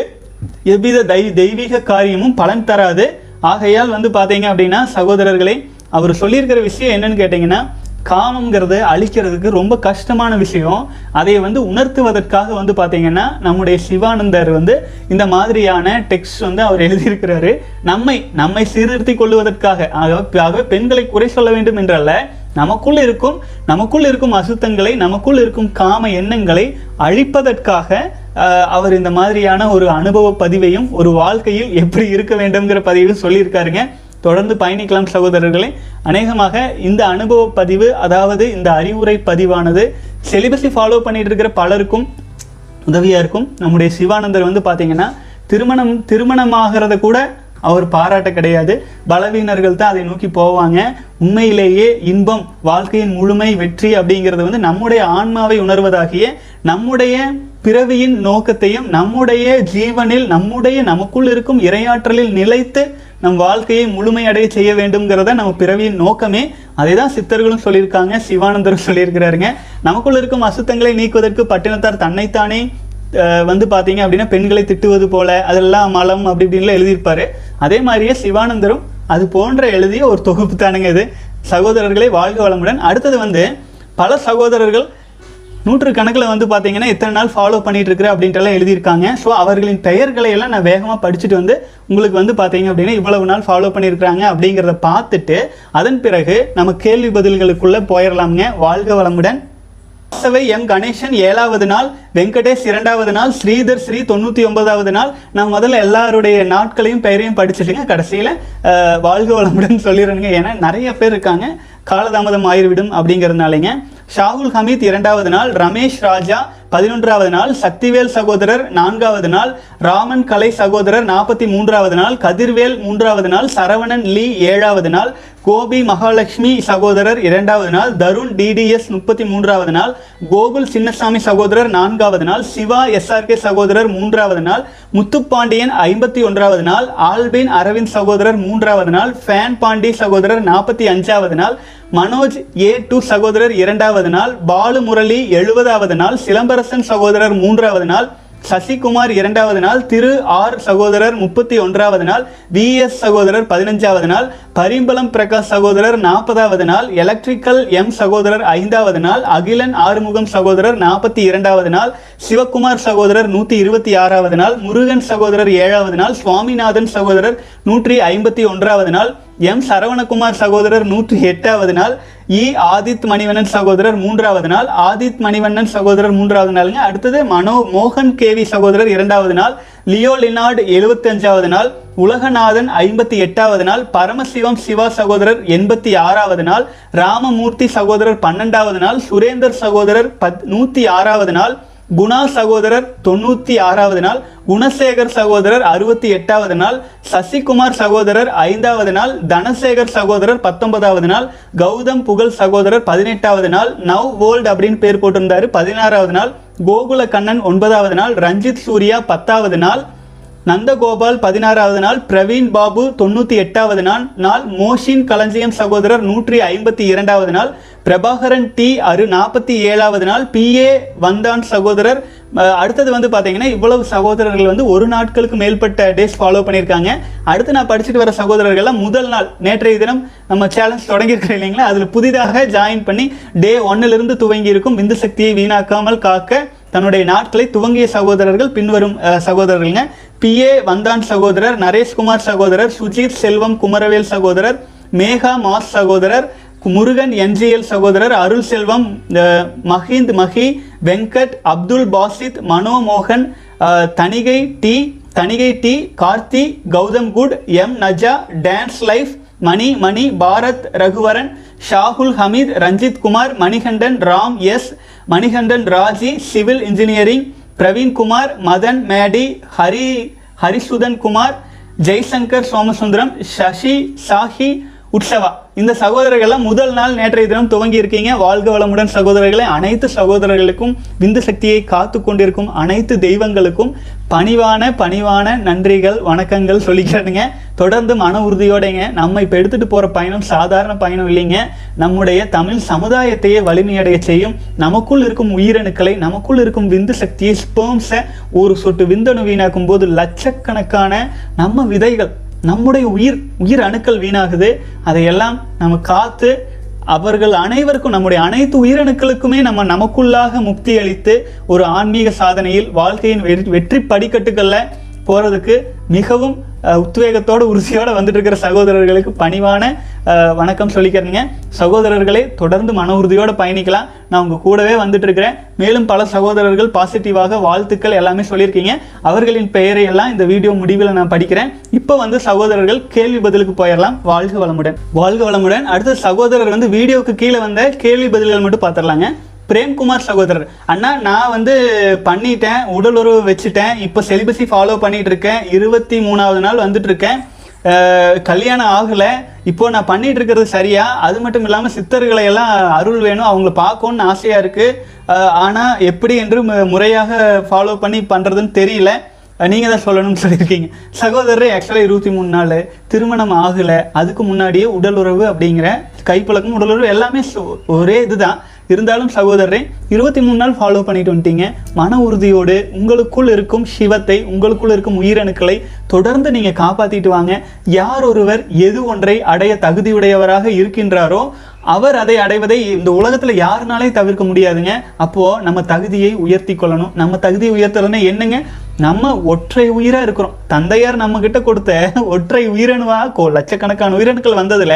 எவ்வித தை தெய்வீக காரியமும் பலன் தராது. ஆகையால் வந்து பார்த்தீங்க அப்படின்னா சகோதரர்களே அவர் சொல்லியிருக்கிற விஷயம் என்னன்னு கேட்டிங்கன்னா காமங்கிறது அழிக்கிறதுக்கு ரொம்ப கஷ்டமான விஷயம். அதை வந்து உணர்த்துவதற்காக வந்து பார்த்தீங்கன்னா நம்முடைய சிவானந்தர் வந்து இந்த மாதிரியான டெக்ஸ்ட் வந்து அவர் எழுதியிருக்கிறாரு. நம்மை நம்மை சீர்திருத்தி கொள்வதற்காக. ஆக- ஆகவே பெண்களை குறை சொல்ல வேண்டும் என்றல்ல. நமக்குள் இருக்கும் நமக்குள் இருக்கும் அசுத்தங்களை நமக்குள் இருக்கும் காம எண்ணங்களை அழிப்பதற்காக அவர் இந்த மாதிரியான ஒரு அனுபவ பதிவையும் ஒரு வாழ்க்கையில் எப்படி இருக்க வேண்டும்ங்கிற பதிவையும் சொல்லியிருக்காருங்க. தொடர்ந்து பயணிக்கலாம் சகோதரர்களே அநேகமாக இந்த அனுபவ பதிவு அதாவது இந்த அறிவுரை பதிவானது செலிபஸை ஃபாலோ பண்ணிட்டு இருக்கிற பலருக்கும் உதவியாக இருக்கும் நம்முடைய சிவானந்தர் வந்து பார்த்தீங்கன்னா திருமணம் திருமணமாகிறத கூட அவர் பாராட்ட கிடையாது. பலவீனர்கள் தான் அதை நோக்கி போவாங்க. உண்மையிலேயே இன்பம் வாழ்க்கையின் முழுமை வெற்றி அப்படிங்கிறது வந்து நம்முடைய ஆன்மாவை உணர்வதாகிய நம்முடைய பிறவியின் நோக்கத்தையும் நம்முடைய ஜீவனில் நம்முடைய நமக்குள் இருக்கும் இரையாற்றலில் நிலைத்து நம் வாழ்க்கையை முழுமையடைய செய்ய வேண்டும்ங்கிறத நம்ம பிறவியின் நோக்கமே. அதை தான் சித்தர்களும் சொல்லியிருக்காங்க சிவானந்தரும் சொல்லியிருக்கிறாருங்க. நமக்குள் இருக்கும் அசுத்தங்களை நீக்குவதற்கு பட்டினத்தார் தன்னைத்தானே வந்து பார்த்தீங்க அப்படின்னா பெண்களை திட்டுவது போல அதெல்லாம் மலம் அப்படி இப்படின்லாம் எழுதியிருப்பாரு. அதே மாதிரியே சிவானந்தரும் அது போன்ற எழுதிய ஒரு தொகுப்பு தானுங்க இது. சகோதரர்களை வாழ்க வளமுடன். அடுத்தது வந்து பல சகோதரர்கள் நூற்று கணக்கில் வந்து பார்த்தீங்கன்னா இத்தனை நாள் ஃபாலோ பண்ணிட்டு இருக்கிற அப்படின்ட்டுலாம் எழுதியிருக்காங்க. ஸோ அவர்களின் பெயர்களை எல்லாம் நான் வேகமாக படிச்சுட்டு வந்து உங்களுக்கு வந்து பார்த்தீங்க அப்படின்னா இவ்வளவு நாள் ஃபாலோ பண்ணியிருக்கிறாங்க அப்படிங்கிறத பார்த்துட்டு அதன் பிறகு நம்ம கேள்வி பதில்களுக்குள்ள போயிடலாமுங்க வாழ்க வளமுடன். வாசவை எம் கணேசன் ஏழாவது நாள் வெங்கடேஷ் இரண்டாவது நாள் ஸ்ரீதர் ஸ்ரீ தொண்ணூற்றி ஒன்பதாவது நாள். நான் முதல்ல எல்லாருடைய நாட்களையும் பெயரையும் படிச்சுட்டுங்க கடைசியில் வாழ்க வளமுடன் சொல்லிடுறேங்க ஏன்னா நிறைய பேர் இருக்காங்க. காலதாமதம் ஆயிவிடும் அப்படிங்கிறதுனாலங்க. ஷாகுல் ஹமீத் இரண்டாவது நாள் ரமேஷ் ராஜா பதினொன்றாவது நாள் சக்திவேல் சகோதரர் நான்காவது நாள் ராமன் கலை சகோதரர் நாற்பத்தி மூன்றாவது நாள் கதிர்வேல் மூன்றாவது நாள் சரவணன் லீ ஏழாவது நாள் கோபி மகாலட்சுமி சகோதரர் இரண்டாவது நாள் தருண் டிடிஎஸ் முப்பத்தி மூன்றாவது நாள் கோகுல் சின்னசாமி சகோதரர் நான்காவது நாள் சிவா எஸ்ஆர்கே சகோதரர் மூன்றாவது நாள் முத்துப்பாண்டியன் ஐம்பத்தி ஒன்றாவது நாள் ஆல்பின் அரவிந்த் சகோதரர் மூன்றாவது நாள் ஃபேன் பாண்டி சகோதரர் நாற்பத்தி அஞ்சாவது நாள் மனோஜ் ஏ டூ சகோதரர் இரண்டாவது நாள் பாலு முரளி எழுபதாவது நாள் சிலம்பரசன் சகோதரர் மூன்றாவது நாள் சசிகுமார் இரண்டாவது நாள் திரு ஆர் சகோதரர் முப்பத்தி ஒன்றாவது நாள் வி எஸ் சகோதரர் பதினஞ்சாவது நாள் பரிம்பலம் பிரகாஷ் சகோதரர் நாற்பதாவது நாள் எலக்ட்ரிக்கல் எம் சகோதரர் ஐந்தாவது நாள் அகிலன் ஆறுமுகம் சகோதரர் நாற்பத்தி இரண்டாவது நாள் சிவகுமார் சகோதரர் நூற்றி இருபத்தி ஆறாவது நாள் முருகன் சகோதரர் ஏழாவது நாள் சுவாமிநாதன் சகோதரர் நூற்றி ஐம்பத்தி ஒன்றாவது நாள் எம் சரவணகுமார் சகோதரர் நூற்றி எட்டாவது நாள் இ ஆதித் மணிவண்ணன் சகோதரர் மூன்றாவது நாள் ஆதித் மணிவண்ணன் சகோதரர் மூன்றாவது நாளுங்க. அடுத்தது மனோ மோகன் கேவி சகோதரர் இரண்டாவது நாள் லியோ லினார்டு எழுபத்தஞ்சாவது நாள் உலகநாதன் ஐம்பத்தி எட்டாவது நாள் பரமசிவம் சிவா சகோதரர் எண்பத்தி ஆறாவது நாள் ராமமூர்த்தி சகோதரர் பன்னெண்டாவது நாள் சுரேந்தர் சகோதரர் பத் நூற்றி ஆறாவது நாள் குணா சகோதரர் தொண்ணூத்தி ஆறாவது நாள் குணசேகர் சகோதரர் அறுபத்தி எட்டாவது நாள் சசிகுமார் சகோதரர் ஐந்தாவது நாள் தனசேகர் சகோதரர் பத்தொன்பதாவது நாள் கௌதம் புகழ் சகோதரர் பதினெட்டாவது நாள் நவ் வேர்ல்ட் அப்படின்னு பேர் போட்டிருந்தாரு பதினாறாவது நாள் கோகுல கண்ணன் ஒன்பதாவது நாள் ரஞ்சித் சூர்யா பத்தாவது நாள் நந்தகோபால் பதினாறாவது நாள் பிரவீன் பாபு தொண்ணூற்றி எட்டாவது நாள் நாள் மோஷின் களஞ்சியம் சகோதரர் நூற்றி ஐம்பத்தி இரண்டாவது நாள் பிரபாகரன் டி அரு நாற்பத்தி ஏழாவது நாள் பி ஏ வந்தான் சகோதரர். அடுத்தது வந்து பார்த்தீங்கன்னா இவ்வளவு சகோதரர்கள் வந்து ஒரு நாட்களுக்கு மேற்பட்ட டேஸ் ஃபாலோ பண்ணியிருக்காங்க. அடுத்து நான் படிச்சுட்டு வர சகோதரர்கள்லாம் முதல் நாள் நேற்றைய தினம் நம்ம சேலஞ்ச் தொடங்கியிருக்கிறோம் இல்லைங்களா? அதில் புதிதாக ஜாயின் பண்ணி டே ஒன்னிலிருந்து துவங்கி இருக்கும் விந்து சக்தியை வீணாக்காமல் காக்க தன்னுடைய நாட்களை துவங்கிய சகோதரர்கள் பின்வரும் சகோதரர்கள்ங்க. பி ஏ வந்தான் சகோதரர் நரேஷ்குமார் சகோதரர் சுஜித் செல்வம் குமரவேல் சகோதரர் மேகா மாஸ் சகோதரர் முருகன் என்ஜிஎல் சகோதரர் Arul Selvam Mahind Mahi Venkat Abdul Basith மனோமோகன் Thanigai T Thanigai T Karthi Gautham good M Naja dance life Mani Mani Bharath Raghuvaran Shahul Hameed Ranjith Kumar Manikandan Ram S Manikandan Raji civil engineering Praveenkumar Madhan Maddy Hari Harisudhan Kumar Jaishankar Somasundaram Sasi Sahi Utsava. இந்த சகோதரர்கள்லாம் முதல் நாள் நேற்றைய தினம் துவங்கி இருக்கீங்க. வாழ்க வளமுடன் சகோதரர்களே. அனைத்து சகோதரர்களுக்கும் விந்து சக்தியை காத்து கொண்டிருக்கும் அனைத்து தெய்வங்களுக்கும் பணிவான பணிவான நன்றிகள் வணக்கங்கள் சொல்லிக்கிறேனுங்க. தொடர்ந்து மன உறுதியோடைங்க. நம்ம இப்போ எடுத்துட்டு போகிற பயணம் சாதாரண பயணம் இல்லைங்க. நம்முடைய தமிழ் சமுதாயத்தையே வலிமையடைய செய்யும். நமக்குள் இருக்கும் உயிரணுக்களை நமக்குள் இருக்கும் விந்து சக்தியை ஸ்பேம்ஸை ஒரு சொட்டு விந்தணு வீணாக்கும் போது லட்சக்கணக்கான நம்ம விதைகள் நம்முடைய உயிர் உயிர் அணுக்கள் வீணாகுது. அதையெல்லாம் நம்ம காத்து அவர்கள் அனைவருக்கும் நம்முடைய அனைத்து உயிரணுக்களுக்குமே நம்ம நமக்குள்ளாக முக்தி அளித்து ஒரு ஆன்மீக சாதனையில் வாழ்க்கையின் வெற்றி- வெற்றி படிக்கட்டுகளில் போறதுக்கு மிகவும் உத்வேகத்தோட உறுதியோடு வந்துட்டு இருக்கிற சகோதரர்களுக்கு பணிவான வணக்கம் சொல்லிக்கிறேங்க சகோதரர்களே தொடர்ந்து மன உறுதியோடு பயணிக்கலாம். நான் உங்கள் கூடவே வந்துட்டு இருக்கிறேன் மேலும் பல சகோதரர்கள் பாசிட்டிவாக வாழ்த்துக்கள் எல்லாமே சொல்லியிருக்கீங்க. அவர்களின் பெயரை எல்லாம் இந்த வீடியோ முடிவில் நான் படிக்கிறேன். இப்போ வந்து சகோதரர்கள் கேள்வி பதிலுக்கு போயிடலாம். வாழ்க வளமுடன். வாழ்க வளமுடன். அடுத்த சகோதரர் வந்து வீடியோவுக்கு கீழே வந்த கேள்வி பதில்கள் மட்டும் பார்த்துடலாங்க. பிரேம்குமார் சகோதரர். அண்ணா நான் வந்து பண்ணிட்டேன் உடல் உறவு வச்சுட்டேன். இப்போ செலிபஸி ஃபாலோ பண்ணிட்டு இருக்கேன் இருபத்தி மூணாவது நாள் வந்துட்டு இருக்கேன் கல்யாணம் ஆகலை. இப்போ நான் பண்ணிட்டு இருக்கிறது சரியா? அது மட்டும் இல்லாமல் சித்தர்களை எல்லாம் அருள் வேணும். அவங்கள பார்க்கணும்னு ஆசையாக இருக்குது ஆனால் எப்படி என்று மு- முறையாக ஃபாலோ பண்ணி பண்ணுறதுன்னு தெரியல. நீங்கள் தான் சொல்லணும்னு சொல்லியிருக்கீங்க. சகோதரர் ஆக்சுவலாக இருபத்தி மூணு நாள். திருமணம் ஆகலை. அதுக்கு முன்னாடியே உடல் உறவு அப்படிங்கிற கைப்பழக்கம் உடல் உறவு எல்லாமே ஒரே இதுதான். இருந்தாலும் சகோதரரே இருபத்தி மூணு நாள் ஃபாலோ பண்ணிட்டு வந்துட்டீங்க. மன உறுதியோடு உங்களுக்குள் இருக்கும் சிவத்தை உங்களுக்குள் இருக்கும் உயிரணுக்களை தொடர்ந்து நீங்கள் காப்பாற்றிட்டு வாங்க. யார் ஒருவர் எது ஒன்றை அடைய தகுதியுடையவராக இருக்கின்றாரோ அவர் அதை அடைவதை இந்த உலகத்தில் யாருனாலே தவிர்க்க முடியாதுங்க. அப்போது நம்ம தகுதியை உயர்த்தி கொள்ளணும். நம்ம தகுதியை உயர்த்தலன்னா என்னங்க? நம்ம ஒற்றை உயிராக இருக்கிறோம். தந்தையார் நம்ம கிட்ட கொடுத்த ஒற்றை உயிரணுவா? கோ- லட்சக்கணக்கான உயிரணுக்கள் வந்ததில்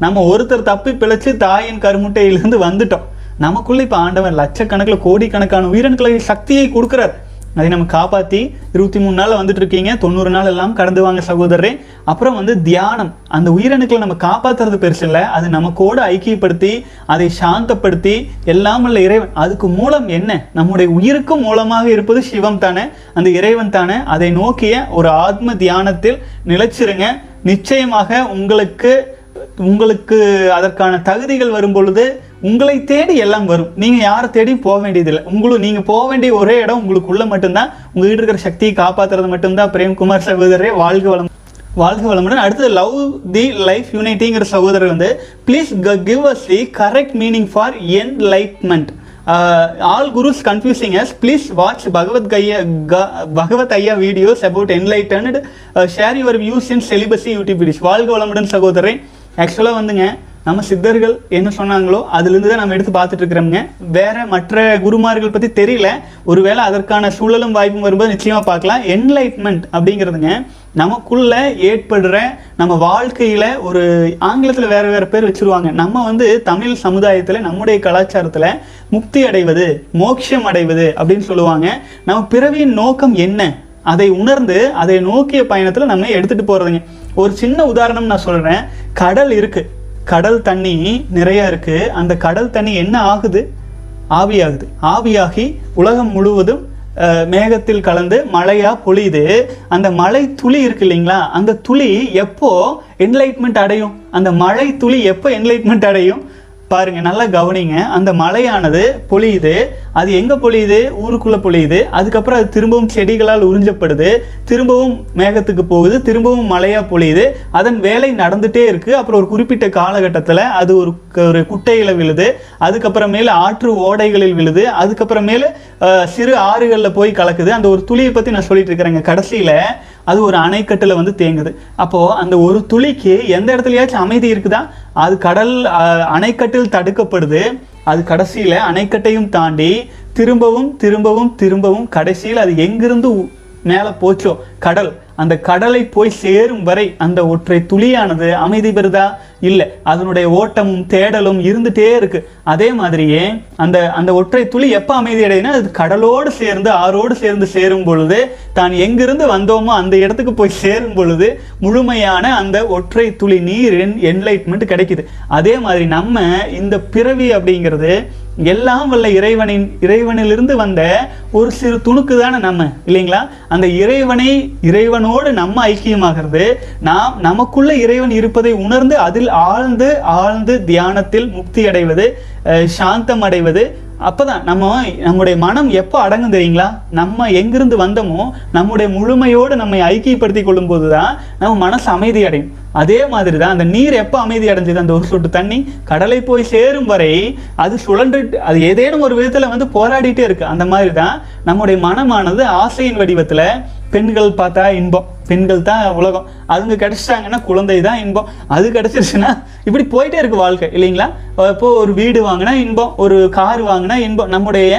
நம்ம ஒருத்தர் தப்பி பிழைச்சு தாயின் கருமுட்டையிலிருந்து வந்துட்டோம். நமக்குள்ளே இப்போ ஆண்டவன் லட்சக்கணக்கில் கோடிக்கணக்கான உயிரணுக்களை சக்தியை கொடுக்குறார். அதை நம்ம காப்பாற்றி இருபத்தி மூணு நாள் வந்துட்டு இருக்கீங்க. தொண்ணூறு நாள் எல்லாம் கடந்து வாங்க சகோதரரே. அப்புறம் வந்து தியானம். அந்த உயிரணுக்களை நம்ம காப்பாத்துறது பெருசு இல்லை. அது நமக்கோடு ஐக்கியப்படுத்தி அதை சாந்தப்படுத்தி எல்லாம் உள்ள இறைவன். அதுக்கு மூலம் என்ன? நம்முடைய உயிருக்கும் மூலமாக இருப்பது சிவம் தானே? அந்த இறைவன் தானே? அதை நோக்கிய ஒரு ஆத்ம தியானத்தில் நிலைச்சிருங்க. நிச்சயமாக உங்களுக்கு உங்களுக்கு அதற்கான தகுதிகள் வரும் பொழுது உங்களை தேடி எல்லாம் வரும். நீங்கள் யாரை தேடியும் போக வேண்டியதில்லை. உங்களுக்கு நீங்கள் போக வேண்டிய ஒரே இடம் உங்களுக்குள்ளே மட்டும்தான். உங்ககிட்ட இருக்கிற சக்தியை காப்பாற்றுறது மட்டும்தான். பிரேம்குமார் சகோதரரே வாழ்க வளம். வாழ்க வளமுடன். அடுத்தது லவ் தி லைஃப் யூனிட்டிங்கிற சகோதரர் வந்து please give us the correct meaning for enlightenment all gurus confusing us please watch Bhagavath கையா Bhagavath Aiya videos about enlightened share your views in celibacy YouTube videos வாழ்க வளமுடன் சகோதரன் ஆக்சுவலாக வந்துங்க நம்ம சித்தர்கள் என்ன சொன்னாங்களோ அதுலேருந்து தான் நம்ம எடுத்து பார்த்துட்டு இருக்கிறோம்ங்க வேற மற்ற குருமார்கள் பற்றி தெரியல. ஒருவேளை அதற்கான சூழலும் வாய்ப்பும் வரும்போது நிச்சயமாக பார்க்கலாம். என்லைட்மெண்ட் அப்படிங்கிறதுங்க நமக்குள்ள ஏற்படுற நம்ம வாழ்க்கையில் ஒரு ஆங்கிலத்தில் வேற வேற பேர் வச்சிருவாங்க. நம்ம வந்து தமிழ் சமுதாயத்தில் நம்முடைய கலாச்சாரத்தில் முக்தி அடைவது மோட்சம் அடைவது அப்படின்னு சொல்லுவாங்க. நம்ம பிறவியின் நோக்கம் என்ன? அதை உணர்ந்து அதை நோக்கிய பயணத்தில் நம்ம எடுத்துகிட்டு போகிறதுங்க ஒரு சின்ன உதாரணம் நான் சொல்றேன். கடல் இருக்கு. கடல் தண்ணி நிறைய இருக்கு. அந்த கடல் தண்ணி என்ன ஆகுது? ஆவியாகுது. ஆவியாகி உலகம் முழுவதும் மேகத்தில் கலந்து மழையா பொழியுது. அந்த மழை துளி இருக்கு இல்லைங்களா? அந்த துளி எப்போ என்லைட்மெண்ட் அடையும்? அந்த மழை துளி எப்போ என்லைட்மெண்ட் அடையும்? பாருங்க நல்லா கவனிங்க. அந்த மழையானது பொழியுது. அது எங்க பொழியுது? ஊருக்குள்ள பொழியுது. அதுக்கப்புறம் அது திரும்பவும் செடிகளால் உறிஞ்சப்படுது. திரும்பவும் மேகத்துக்கு போகுது. திரும்பவும் மழையாக பொழியுது. அதன் வேலை நடந்துட்டே இருக்கு. அப்புறம் ஒரு குறிப்பிட்ட காலகட்டத்தில் அது ஒரு ஒரு குட்டையில விழுது. அதுக்கப்புறமேல ஆற்று ஓடைகளில் விழுது. அதுக்கப்புறமேல சிறு ஆறுகளில் போய் கலக்குது. அந்த ஒரு துளியை பத்தி நான் சொல்லிட்டு இருக்கிறேங்க. கடைசியில அது ஒரு அணைக்கட்டில் வந்து தேங்குது. அப்போது அந்த ஒரு துளிக்கு எந்த இடத்துலயாச்சும் அமைதி இருக்குதா? அது கடல் அணைக்கட்டில் தடுக்கப்படுது. அது கடைசியில் அணைக்கட்டையும் தாண்டி திரும்பவும் திரும்பவும் திரும்பவும் கடைசியில் அது எங்கிருந்து மேலே போச்சோ? கடல். அந்த கடலை போய் சேரும் வரை அந்த ஒற்றை துளியானது அமைதி பெறுதா? இல்லை. அதனுடைய ஓட்டமும் தேடலும் இருந்துட்டே இருக்கு. அதே மாதிரியே அந்த அந்த ஒற்றை துளி எப்போ அமைதி அடையுதுன்னா அது கடலோடு சேர்ந்து ஆறோடு சேர்ந்து சேரும் பொழுது தான் எங்கிருந்து வந்தோமோ அந்த இடத்துக்கு போய் சேரும் பொழுது முழுமையான அந்த ஒற்றை துளி நீரின் என்லைட்மெண்ட் கிடைக்குது. அதே மாதிரி நம்ம இந்த பிறவி அப்படிங்கிறது எல்லாம் வல்ல இறைவனின் இறைவனிலிருந்து வந்த ஒரு சிறு துணுக்கு தானே நம்ம இல்லைங்களா? அந்த இறைவனை இறைவனோடு நம்ம ஐக்கியமாகிறது. நாம் நமக்குள்ள இறைவன் இருப்பதை உணர்ந்து அதில் ஆழ்ந்து ஆழ்ந்து தியானத்தில் முக்தி அடைவது சாந்தம் அடைவது அப்போதான் நம்ம நம்முடைய மனம் எப்போ அடங்கும் தெரியுங்களா? நம்ம எங்கிருந்து வந்தோமோ நம்முடைய முழுமையோடு நம்மை ஐக்கியப்படுத்தி கொள்ளும் போது தான் நம்ம மனசு அமைதி அடையும். அதே மாதிரி தான் அந்த நீர் எப்போ அமைதி அடைஞ்சது? அந்த ஒரு சொட்டு தண்ணி கடலை போய் சேரும் வரை அது சுழன்றுட்டு அது ஏதேனும் ஒரு விதத்தில் வந்து போராடிட்டே இருக்கு. அந்த மாதிரி தான் நம்முடைய மனமானது ஆசையின் வடிவத்தில் பெண்கள் பார்த்தா இன்பம். பெண்கள் தான் உலகம். அதுங்க கிடைச்சிட்டாங்கன்னா குழந்தை தான் இன்பம். அது கிடைச்சிருச்சுன்னா இப்படி போயிட்டே இருக்கு வாழ்க்கை இல்லைங்களா? இப்போ ஒரு வீடு வாங்கினா இன்பம் ஒரு கார் வாங்கினா இன்பம். நம்முடைய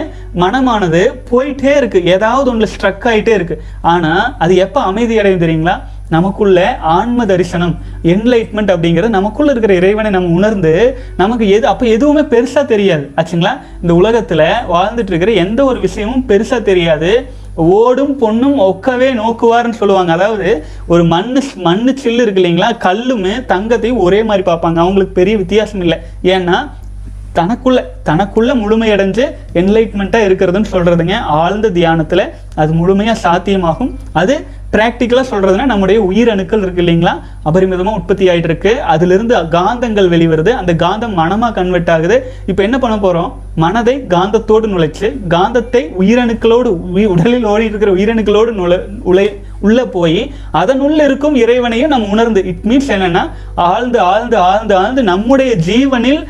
மனமானது போயிட்டே இருக்கு. ஏதாவது ஒன்றில் ஸ்ட்ரக் ஆகிட்டே இருக்கு. ஆனால் அது எப்போ அமைதி அடையும் தெரியுங்களா? நமக்குள்ள ஆன்ம தரிசனம் என்லைட்மெண்ட் அப்படிங்கிறது நமக்குள்ள இருக்கிற இறைவனை நம்ம உணர்ந்து நமக்கு எது அப்போ எதுவுமே பெருசா தெரியாது. ஆச்சுங்களா? இந்த உலகத்துல வாழ்ந்துட்டு இருக்கிற எந்த ஒரு விஷயமும் பெருசா தெரியாது. ஓடும் பொண்ணும் ஒக்கவே நோக்குவார்னு சொல்லுவாங்க. அதாவது ஒரு மண்ணு மண்ணு சில்லு இருக்கு இல்லைங்களா? கல்லுமே தங்கத்தையும் ஒரே மாதிரி பார்ப்பாங்க. அவங்களுக்கு பெரிய வித்தியாசம் இல்லை. ஏன்னா தனக்குள்ள தனக்குள்ள முழுமையடைஞ்சு என்லைட்மெண்ட்டாக இருக்கிறதுன்னு சொல்றதுங்க ஆழ்ந்த தியானத்துல அது முழுமையா சாத்தியமாகும். அது ப்ராக்டிக்கலாக சொல்கிறதுனா நம்முடைய உயிரணுக்கள் இருக்கு இல்லைங்களா? அபரிமிதமாக உற்பத்தி ஆகிட்டு இருக்கு அதிலிருந்து காந்தங்கள் வெளிவருது. அந்த காந்தம் மனமாக கன்வெர்ட் ஆகுது. இப்போ என்ன பண்ண போகிறோம் மனதை காந்தத்தோடு நுழைச்சு காந்தத்தை உயிரணுக்களோடு உடலில் ஓடி இருக்கிற உயிரணுக்களோடு நுழை உழை உள்ளே போய் அதனுள்ள இருக்கும் இறைவனையும் நம்ம உணர்ந்து இட் மீன்ஸ் என்னென்னா ஆழ்ந்து ஆழ்ந்து ஆழ்ந்து ஆழ்ந்து நம்முடைய ஜீவனில்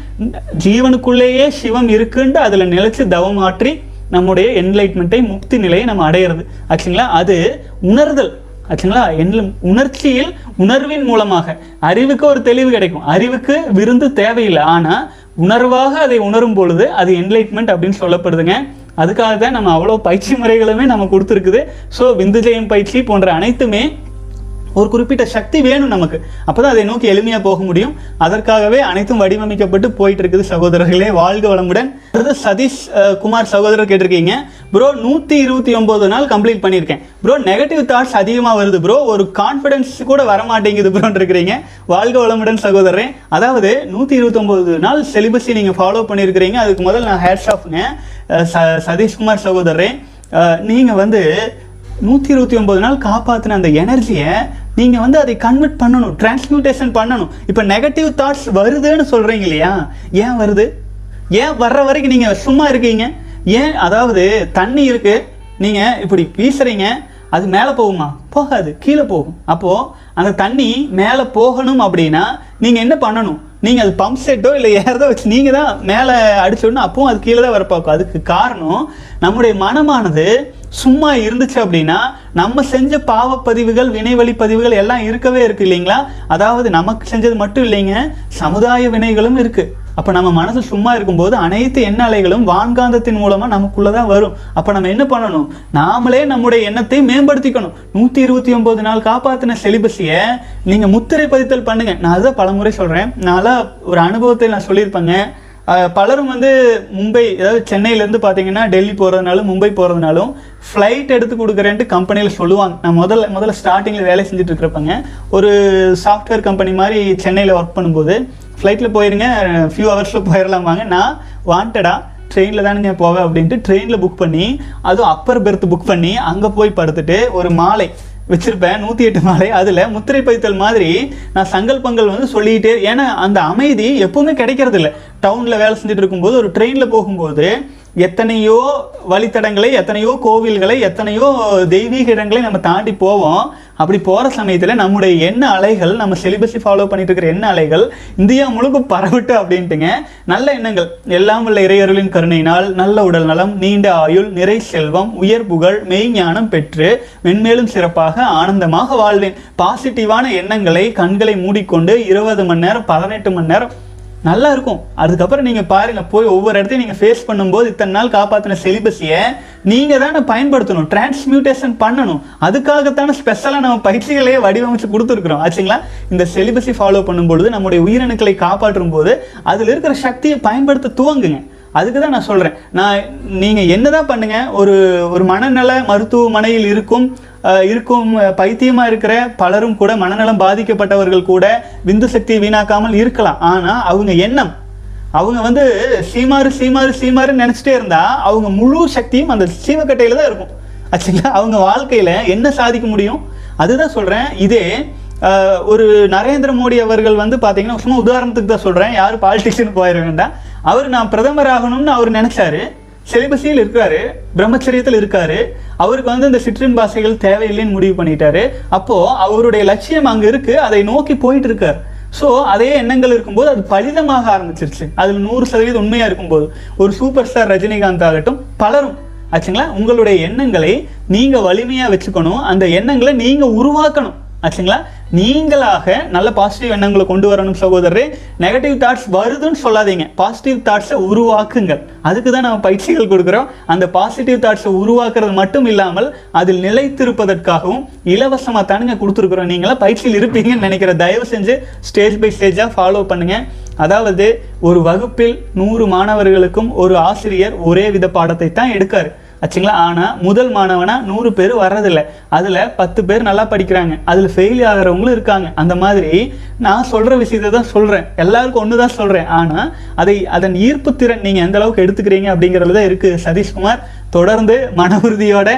ஜீவனுக்குள்ளேயே சிவம் இருக்குன்ட்டு அதில் நிலச்சி தவமாற்றி நம்முடைய என்லைட்மெண்ட்டை முக்தி நிலையை நம்ம அடையிறது. ஆச்சுங்களா? அது உணர்தல். ஆச்சுங்களா? என் உணர்ச்சியில் உணர்வின் மூலமாக. அறிவுக்கு ஒரு தெளிவு கிடைக்கும். அறிவுக்கு விருந்து தேவையில்லை. ஆனால் உணர்வாக அதை உணரும் பொழுது அது என்லைட்மெண்ட் அப்படின்னு சொல்லப்படுதுங்க. அதுக்காக தான் நம்ம அவ்வளோ பயிற்சி முறைகளுமே நம்ம கொடுத்துருக்குது. ஸோ விந்துஜயம் பயிற்சி போன்ற அனைத்துமே ஒரு குறிப்பிட்ட சக்தி வேணும் நமக்கு. அப்பதான் அதை நோக்கி எளிமையா போக முடியும். அதற்காகவே அனைத்தும் வடிவமைக்கப்பட்டு போயிட்டு இருக்குது சகோதரர்களே. வாழ்க வளமுடன். அடுத்து சதீஷ் குமார் சகோதரர் கேட்டிருக்கீங்க. ப்ரோ நூத்தி இருபத்தி ஒன்பது நாள் கம்ப்ளீட் பண்ணியிருக்கேன். ப்ரோ நெகட்டிவ் தாட்ஸ் அதிகமா வருது ப்ரோ ஒரு கான்ஃபிடன்ஸ் கூட வர மாட்டேங்குது ப்ரோன்னு இருக்கிறீங்க வாழ்க வளமுடன் சகோதரரே. அதாவது நூத்தி இருபத்தொன்பது நாள் செலிபஸை நீங்க ஃபாலோ பண்ணியிருக்கிறீங்க. அதுக்கு முதல்ல நான் ஹேட்ஸ் ஆஃப்ங்க சதீஷ்குமார் சகோதரரே. அஹ், நீங்க வந்து நூற்றி இருபத்தி ஒம்பது நாள் காப்பாற்றின அந்த எனர்ஜியை நீங்கள் வந்து அதை கன்வெர்ட் பண்ணணும் டிரான்ஸ்மியூட்டேஷன் பண்ணணும். இப்போ நெகட்டிவ் தாட்ஸ் வருதுன்னு சொல்கிறீங்க இல்லையா? ஏன் வருது? ஏன் வர்ற வரைக்கும் நீங்கள் சும்மா இருக்கீங்க? ஏன் அதாவது தண்ணி இருக்குது நீங்கள் இப்படி வீசுறீங்க அது மேலே போகுமா? போகாது கீழே போகும். அப்போது அந்த தண்ணி மேலே போகணும் அப்படின்னா நீங்கள் என்ன பண்ணணும்? நீங்கள் அது பம்ப் செட்டோ இல்லை ஏறதோ வச்சு நீங்கள் தான் மேலே அடிச்சோடனே அப்பவும் அது கீழே தான் வரப்பாக்கும் அதுக்கு காரணம் நம்முடைய மனமானது சும்மா இருந்துச்சு அப்படின்னா நம்ம செஞ்ச பாவப்பதிவுகள் வினைவழி பதிவுகள் எல்லாம் இருக்கவே இருக்கு இல்லைங்களா? அதாவது நமக்கு செஞ்சது மட்டும் இல்லைங்க சமுதாய வினைகளும் இருக்கு. அப்போ நம்ம மனசு சும்மா இருக்கும்போது அனைத்து எண்ண அலைகளும் வான்காந்தத்தின் மூலமா நமக்குள்ளதான் வரும். அப்போ நம்ம என்ன பண்ணணும்? நாமளே நம்முடைய எண்ணத்தை மேம்படுத்திக்கணும். நூற்றி இருபத்தி ஒம்பது நாள் காப்பாற்றின செலிபஸியை நீங்கள் முத்திரை பதித்தல் பண்ணுங்க. நான் அதை பலமுறை சொல்கிறேன் நல்லா ஒரு அனுபவத்தை நான் சொல்லியிருப்பேங்க. பலரும் வந்து மும்பை அதாவது சென்னையிலேருந்து பார்த்தீங்கன்னா டெல்லி போகிறதுனாலும் மும்பை போகிறதுனாலும் ஃப்ளைட் எடுத்து கொடுக்குறேன்ட்டு கம்பெனியில் சொல்லுவாங்க. நான் முதல்ல முதல்ல ஸ்டார்டிங்கில் வேலை செஞ்சுட்டு இருக்கிறப்பங்க ஒரு சாஃப்ட்வேர் கம்பெனி மாதிரி சென்னையில் ஒர்க் பண்ணும்போது ஃப்ளைட்டில் போயிருங்க ஃபியூ ஹவர்ஸில் போயிடலாமாங்க நான் வாண்டடாக ட்ரெயினில் தானே போவேன் அப்படின்ட்டு ட்ரெயினில் புக் பண்ணி அதுவும் அப்பர் பெர்த் புக் பண்ணி அங்கே போய் படுத்துட்டு ஒரு மாலை வச்சிருப்பேன். நூற்றி எட்டு மாலை. அதில் முத்திரை பதித்தல் மாதிரி நான் சங்கல்பங்கள் வந்து சொல்லிக்கிட்டே ஏன்னா அந்த அமைதி எப்பவுமே கிடைக்கிறது இல்லை டவுனில் வேலை செஞ்சுட்டு இருக்கும்போது ஒரு ட்ரெயினில் போகும்போது எத்தனையோ வழித்தடங்களை எத்தனையோ கோவில்களை எத்தனையோ தெய்வீக இடங்களை நம்ம தாண்டி போவோம். அப்படி போகிற சமயத்தில் நம்முடைய எண்ண அலைகள் நம்ம சிலிபஸை ஃபாலோ பண்ணிட்டு இருக்கிற எண்ண அலைகள் இந்தியா முழுக்க பரவிட்டு அப்படின்ட்டுங்க. நல்ல எண்ணங்கள். எல்லாம் உள்ள இறையருளின் கருணையினால் நல்ல உடல் நலம் நீண்ட ஆயுள் நிறை செல்வம் உயர் புகழ் மெய்ஞானம் பெற்று மென்மேலும் சிறப்பாக ஆனந்தமாக வாழ்வேன். பாசிட்டிவான எண்ணங்களை கண்களை மூடிக்கொண்டு இருபது மணி நேரம் பதினெட்டு மணி நேரம் நல்லா இருக்கும் அதுக்கப்புறம் நீங்கள் பாருங்கள் போய் ஒவ்வொரு இடத்தையும் நீங்கள் ஃபேஸ் பண்ணும்போது இத்தனை நாள் காப்பாற்றின சிலிபஸியை நீங்கள் தானே பயன்படுத்தணும் டிரான்ஸ்மியூட்டேஷன் பண்ணணும். அதுக்காகத்தான ஸ்பெஷலாக நம்ம பயிற்சிகளையே வடிவமைச்சு கொடுத்துருக்குறோம். ஆச்சுங்களா? இந்த சிலிபஸை ஃபாலோ பண்ணும்பொழுது நம்முடைய உயிரணுக்களை காப்பாற்றும் போது அதில் இருக்கிற சக்தியை பயன்படுத்த துவங்குங்க. அதுக்கு தான் நான் சொல்கிறேன் நான் நீங்கள் என்ன தான் பண்ணுங்கள் ஒரு ஒரு மனநல மருத்துவமனையில் இருக்கும் இருக்கும் பைத்தியமாக இருக்கிற பலரும் கூட மனநலம் பாதிக்கப்பட்டவர்கள் கூட விந்து சக்தியை வீணாக்காமல் இருக்கலாம். ஆனால் அவங்க எண்ணம் அவங்க வந்து சீமாறு சீமாறு சீமாறுன்னு நினச்சிட்டே இருந்தால் அவங்க முழு சக்தியும் அந்த சீமக்கட்டையில் தான் இருக்கும். ஆச்சுங்களா? அவங்க வாழ்க்கையில் என்ன சாதிக்க முடியும்? அதுதான் சொல்கிறேன் இதே ஒரு நரேந்திர மோடி அவர்கள் வந்து பார்த்தீங்கன்னா சும்மா உதாரணத்துக்கு தான் சொல்கிறேன் யாரும் பாலிட்டிக்ஸ்னு போயிட வேண்டாம். அவர் நான் பிரதமர் ஆகணும்னு அவர் நினைச்சாரு. செலிபஸியில் இருக்காரு பிரம்மச்சரியத்தில் இருக்காரு. அவருக்கு வந்து இந்த சிற்றின் பாசைகள் தேவையில்லைன்னு முடிவு பண்ணிட்டாரு. அப்போ அவருடைய லட்சியம் அங்க இருக்கு அதை நோக்கி போயிட்டு இருக்காரு ஸோ அதே எண்ணங்கள் இருக்கும்போது அது பலிதமாக ஆரம்பிச்சிருச்சு. அதில் நூறு சதவீதம் உண்மையாக இருக்கும்போது. ஒரு சூப்பர் ஸ்டார் ரஜினிகாந்த் ஆகட்டும் பலரும் ஆச்சுங்களா? உங்களுடைய எண்ணங்களை நீங்கள் வலிமையாக வச்சுக்கணும். அந்த எண்ணங்களை நீங்கள் உருவாக்கணும் ஆச்சுங்களா? நீங்களாக நல்ல பாசிட்டிவ் எண்ணங்களை கொண்டு வரணும் சகோதரரே. நெகட்டிவ் தாட்ஸ் வருதுன்னு சொல்லாதீங்க. பாசிட்டிவ் தாட்ஸை உருவாக்குங்கள். அதுக்கு தான் நம்ம பயிற்சிகள் கொடுக்குறோம். அந்த பாசிட்டிவ் தாட்ஸை உருவாக்குறது மட்டும் இல்லாமல் அதில் நிலைத்திருப்பதற்காகவும் இலவசமாக தானுங்க கொடுத்துருக்குறோம். நீங்களாம் பயிற்சியில் இருப்பீங்கன்னு நினைக்கிற தயவு செஞ்சு ஸ்டேஜ் பை ஸ்டேஜாக ஃபாலோ பண்ணுங்கள் அதாவது ஒரு வகுப்பில் நூறு மாணவர்களுக்கும் ஒரு ஆசிரியர் ஒரே வித பாடத்தை தான் எடுக்காரு. ஆச்சுங்களா? ஆனால் முதல் மாணவனாக நூறு பேர் வர்றதில்ல. அதில் பத்து பேர் நல்லா படிக்கிறாங்க. அதில் ஃபெயில் ஆகிறவங்களும் இருக்காங்க. அந்த மாதிரி நான் சொல்கிற விஷயத்தை தான் சொல்கிறேன் எல்லாருக்கும் ஒன்று தான் சொல்கிறேன் ஆனால் அதை அதன் ஈர்ப்பு திறன் நீங்கள் எந்த அளவுக்கு எடுத்துக்கிறீங்க அப்படிங்கிறது தான் இருக்குது சதீஷ்குமார் தொடர்ந்து மன உறுதியோட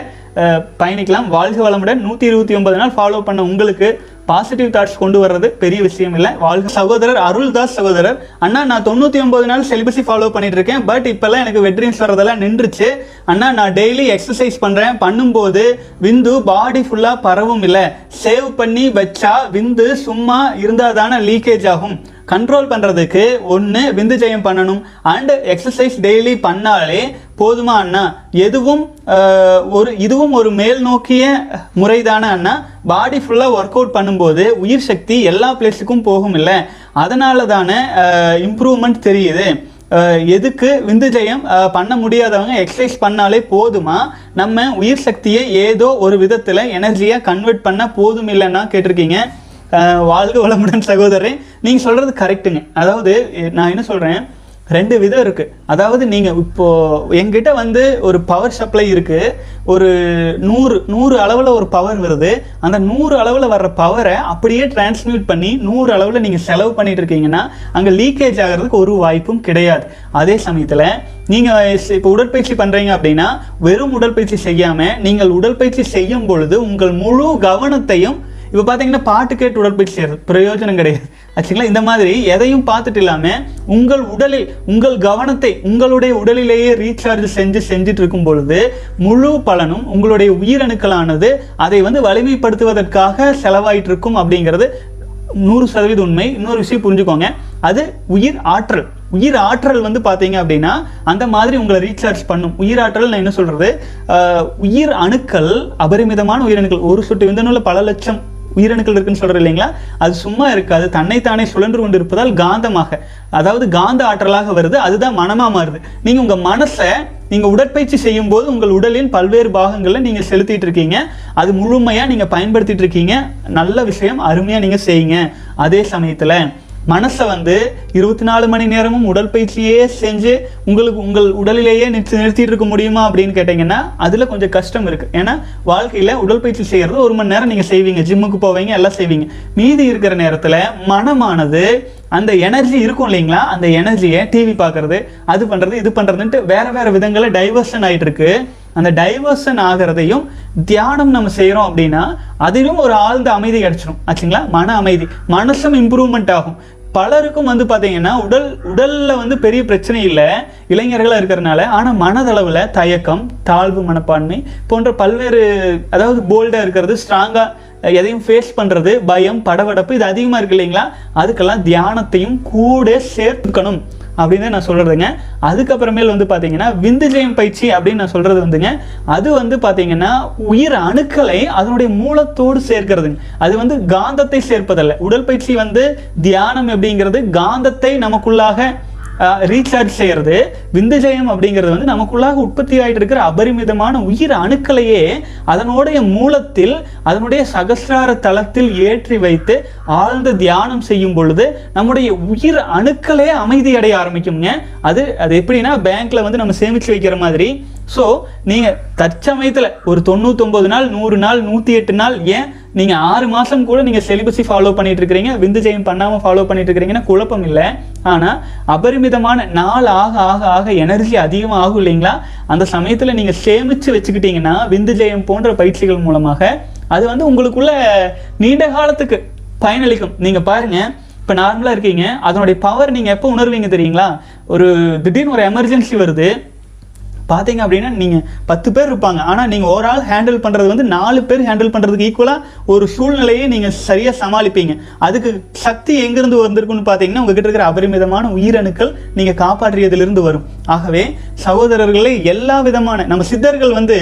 பயணிக்கலாம். வாழ்க வளமுடன். நூற்றி இருபத்தி ஒன்பது நாள் ஃபாலோ பண்ண உங்களுக்கு பாசிட்டிவ் தாட்ஸ் கொண்டு வர்றது பெரிய விஷயம் இல்லை. வாழ்க சகோதரர் அருள்தாஸ் சகோதரர். அண்ணா நான் தொண்ணூற்றி ஒன்பது நாள் செலிபஸி ஃபாலோ பண்ணிட்டு இருக்கேன் பட் இப்போல்லாம் எனக்கு வெட்ரீம்ஸ் வர்றதெல்லாம் நின்றுச்சு. அண்ணா நான் டெய்லி எக்ஸசைஸ் பண்ணுறேன் பண்ணும்போது விந்து பாடி ஃபுல்லாக பரவும் இல்லை. சேவ் பண்ணி வச்சா விந்து சும்மா இருந்தால் தானே லீக்கேஜ் ஆகும். கண்ட்ரோல் பண்ணுறதுக்கு ஒன்று விந்து ஜெயம் பண்ணணும். அண்டு எக்ஸசைஸ் டெய்லி பண்ணாலே போதுமா அண்ணா? எதுவும் ஒரு இதுவும் ஒரு மேல் நோக்கிய முறைதானே அண்ணா? பாடி ஃபுல்லாக ஒர்க் அவுட் பண்ணும்போது உயிர் சக்தி எல்லா பிளேஸுக்கும் போகும் இல்லை. அதனால தானே இம்ப்ரூவ்மெண்ட் தெரியுது. எதுக்கு விந்து ஜெயம் பண்ண முடியாதவங்க எக்ஸசைஸ் பண்ணாலே போதுமா? நம்ம உயிர் சக்தியை ஏதோ ஒரு விதத்தில் எனர்ஜியாக கன்வெர்ட் பண்ண போதும் இல்லைன்னா கேட்டிருக்கீங்க. வாழ்க வளமுடன் சகோதரன் நீங்கள் சொல்கிறது கரெக்டுங்க அதாவது நான் என்ன சொல்கிறேன் ரெண்டு விதம் இருக்குது அதாவது நீங்கள் இப்போது எங்கிட்ட வந்து ஒரு பவர் சப்ளை இருக்குது ஒரு நூறு நூறு அளவில் ஒரு பவர் வருது. அந்த நூறு அளவில் வர்ற பவரை அப்படியே டிரான்ஸ்மியூட் பண்ணி நூறு அளவில் நீங்கள் செலவு பண்ணிட்டு இருக்கீங்கன்னா அங்கே லீக்கேஜ் ஆகிறதுக்கு ஒரு வாய்ப்பும் கிடையாது. அதே சமயத்தில் நீங்கள் இப்போ உடற்பயிற்சி பண்ணுறீங்க அப்படின்னா வெறும் உடற்பயிற்சி செய்யாமல் நீங்கள் உடற்பயிற்சி செய்யும் பொழுது உங்கள் முழு கவனத்தையும் இப்போ பார்த்தீங்கன்னா பாட்டு கேட்டு உடற்பயிற்சி செய்யறது பிரயோஜனம் கிடையாது. ஆச்சுங்களா? இந்த மாதிரி எதையும் பார்த்துட்டு இல்லாமல் உங்கள் உடலில் உங்கள் கவனத்தை உங்களுடைய உடலிலேயே ரீசார்ஜ் செஞ்சு செஞ்சுட்டு இருக்கும் பொழுது முழு பலனும் உங்களுடைய உயிரணுக்களானது அதை வந்து வலிமைப்படுத்துவதற்காக செலவாயிட்டு இருக்கும் அப்படிங்கிறது நூறு சதவீத உண்மை. இன்னொரு விஷயம் புரிஞ்சுக்கோங்க. அது உயிர் ஆற்றல். உயிர் ஆற்றல் வந்து பார்த்தீங்க அப்படின்னா அந்த மாதிரி உங்களை ரீசார்ஜ் பண்ணும். உயிர் ஆற்றல் நான் என்ன சொல்கிறது உயிர் அணுக்கள் அபரிமிதமான உயிரணுக்கள். ஒரு சொட்டு விந்தணுல பல லட்சம் உயிரணுக்கள் இருக்குன்னு சொல்கிறோம் இல்லைங்களா? அது சும்மா இருக்காது. தன்னைத்தானே சுழன்று கொண்டு இருப்பதால் காந்தமாக. அதாவது காந்த ஆற்றலாக வருது. அதுதான் மனமாக மாறுது. நீங்கள் உங்கள் மனசை நீங்கள் உடற்பயிற்சி செய்யும் போது உங்கள் உடலின் பல்வேறு பாகங்களில் நீங்கள் செலுத்திட்டு இருக்கீங்க. அது முழுமையாக நீங்கள் பயன்படுத்திட்டு இருக்கீங்க. நல்ல விஷயம் அருமையாக நீங்கள் செய்யுங்க. அதே சமயத்தில் மனசை வந்து இருபத்தி நாலு மணி நேரமும் உடற்பயிற்சியே செஞ்சு உங்களுக்கு உங்கள் உடலிலேயே நிறுத்தி நிறுத்திட்டு இருக்க முடியுமா அப்படின்னு கேட்டிங்கன்னா அதில் கொஞ்சம் கஷ்டம் இருக்குது ஏன்னா வாழ்க்கையில் உடற்பயிற்சி செய்கிறது ஒரு மணி நேரம் நீங்கள் செய்வீங்க. ஜிம்முக்கு போவீங்க எல்லாம் செய்வீங்க. மீதி இருக்கிற நேரத்தில் மனமானது அந்த எனர்ஜி இருக்கும் இல்லைங்களா? அந்த எனர்ஜியை டிவி பார்க்கறது அது பண்ணுறது இது பண்ணுறதுன்ட்டு வேறு வேறு விதங்களில் டைவர்ஷன் ஆகிட்டு இருக்கு அந்த டைவர்ஷன் ஆகிறதையும் தியானம் நம்ம செய்கிறோம் அப்படின்னா அதிலும் ஒரு ஆழ்ந்த அமைதி கிடச்சிரும். ஆச்சுங்களா? மன அமைதி. மனசும் இம்ப்ரூவ்மெண்ட் ஆகும். பலருக்கும் வந்து பார்த்தீங்கன்னா உடல் உடலில் வந்து பெரிய பிரச்சனை இல்லை. இளைஞர்களாக இருக்கிறனால ஆனால் மனதளவில் தயக்கம் தாழ்வு மனப்பான்மை போன்ற பல்வேறு அதாவது போல்டாக இருக்கிறது ஸ்ட்ராங்காக எதையும் ஃபேஸ் பண்ணுறது பயம் படபடப்பு இது அதிகமாக இருக்கு இல்லைங்களா? அதுக்கெல்லாம் தியானத்தையும் கூட சேர்த்துக்கணும் அப்படின்னு நான் சொல்கிறதுங்க அதுக்கப்புறமேல் வந்து பார்த்தீங்கன்னா விந்துஜயம் பயிற்சி அப்படின்னு நான் சொல்கிறது வந்துங்க. அது வந்து பார்த்தீங்கன்னா உயிர் அணுக்களை அதனுடைய மூலத்தோடு சேர்க்கிறதுங்க. அது வந்து காந்தத்தை சேர்ப்பதல்ல. உடற்பயிற்சி வந்து தியானம் அப்படிங்கிறது காந்தத்தை நமக்குள்ளாக ரீசார்ஜ் செய்யறது. விந்துஜயம் அப்படிங்கிறது வந்து நமக்குள்ளாக உற்பத்தி ஆகிட்டு இருக்கிற அபரிமிதமான உயிர் அணுக்களையே அதனுடைய மூலத்தில் அதனுடைய சகசிரார தளத்தில் ஏற்றி வைத்து ஆழ்ந்த தியானம் செய்யும் பொழுது நம்முடைய உயிர் அணுக்களே அமைதி அடைய ஆரம்பிக்குங்க அது அது எப்படின்னா பேங்க்ல வந்து நம்ம சேமிச்சு வைக்கிற மாதிரி ஸோ நீங்கள் தற்சமயத்தில் ஒரு தொண்ணூத்தொம்பது நாள் நூறு நாள் நூற்றி எட்டு நாள் ஏன் நீங்கள் ஆறு மாதம் கூட நீங்கள் செலிபஸை ஃபாலோ பண்ணிட்டு இருக்கிறீங்க? விந்து ஜெயம் பண்ணாமல் ஃபாலோ பண்ணிட்டு இருக்கிறீங்கன்னா குழப்பம் இல்லை. ஆனால் அபரிமிதமான நாள் ஆக ஆக ஆக எனர்ஜி அதிகமாக ஆகும் இல்லைங்களா? அந்த சமயத்தில் நீங்கள் சேமித்து வச்சுக்கிட்டீங்கன்னா விந்து ஜெயம் போன்ற பயிற்சிகள் மூலமாக அது வந்து உங்களுக்குள்ள நீண்ட காலத்துக்கு பயனளிக்கும். நீங்கள் பாருங்கள் இப்போ நார்மலாக இருக்கீங்க. அதனுடைய பவர் நீங்கள் எப்போ உணர்வீங்க தெரியுங்களா? ஒரு திடீர்னு ஒரு எமர்ஜென்சி வருது. பார்த்தீங்க அப்படின்னா நீங்கள் பத்து பேர் இருப்பாங்க. ஆனால் நீங்கள் ஒரு ஆள் ஹேண்டில் பண்ணுறது வந்து நாலு பேர் ஹேண்டில் பண்ணுறதுக்கு ஈக்குவலாக ஒரு சூழ்நிலையை நீங்கள் சரியாக சமாளிப்பீங்க. அதுக்கு சக்தி எங்கேருந்து வந்திருக்குன்னு பார்த்தீங்கன்னா உங்ககிட்ட இருக்கிற அபரிமிதமான உயிரணுக்கள் நீங்கள் காப்பாற்றியதிலிருந்து வரும். ஆகவே சகோதரர்களே எல்லா விதமான நம்ம சித்தர்கள் வந்து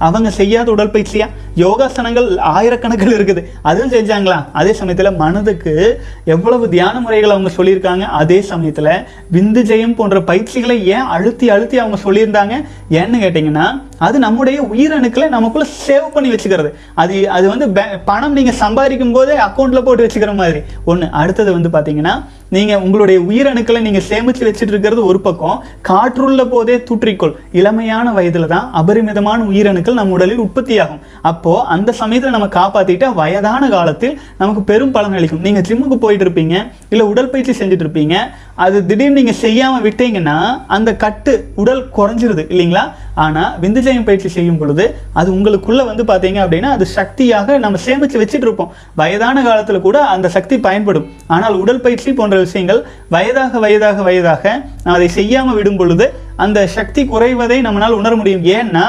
அவங்க செய்யாத உடற்பயிற்சியா? யோகாசனங்கள் ஆயிரக்கணக்கில் இருக்குது. அதுவும் செஞ்சாங்களா? அதே சமயத்தில் மனதுக்கு எவ்வளவு தியான முறைகள் அவங்க சொல்லியிருக்காங்க அதே சமயத்தில் விந்து ஜெயம் போன்ற பயிற்சிகளை ஏன் அழுத்தி அழுத்தி அவங்க சொல்லியிருந்தாங்க? ஏன்னு கேட்டிங்கன்னா அது நம்முடைய உயிரணுக்களை நமக்குள்ள சேவ் பண்ணி வச்சுக்கிறது. அது அது வந்து பே- பணம் நீங்கள் சம்பாதிக்கும் போதே அக்கௌண்ட்டில் போட்டு வச்சுக்கிற மாதிரி. ஒன்று அடுத்தது வந்து பார்த்தீங்கன்னா நீங்கள் உங்களுடைய உயிரணுக்களை நீங்கள் சேமித்து வச்சுட்டு இருக்கிறது ஒரு பக்கம் காற்றுள்ள போதே தூற்றிக்கொள். இளமையான வயதில் தான் அபரிமிதமான உயிரணுக்கள் நம்ம உடலில் உற்பத்தியாகும். அப்போது அந்த சமயத்தில் நம்ம காப்பாற்றிட்டா வயதான காலத்தில் நமக்கு பெரும் பலன் அளிக்கும். நீங்கள் ஜிம்முக்கு போயிட்டு இருப்பீங்க இல்லை உடற்பயிற்சி செஞ்சுட்டு இருப்பீங்க அது திடீர்னு நீங்கள் செய்யாமல் விட்டீங்கன்னா அந்த கட்டு உடல் குறைஞ்சிருது இல்லைங்களா? ஆனால் விந்துஜயம் பயிற்சி செய்யும் பொழுது அது உங்களுக்குள்ளே வந்து பார்த்தீங்க அப்படின்னா அது சக்தியாக நம்ம சேமித்து வச்சுட்டு இருப்போம். வயதான காலத்தில் கூட அந்த சக்தி பயன்படும். ஆனால் உடற்பயிற்சி போன்ற விஷயங்கள் வயதாக வயதாக வயதாக நாம் அதை செய்யாமல் விடும் பொழுது அந்த சக்தி குறைவதை நம்மளால் உணர முடியும். ஏன்னா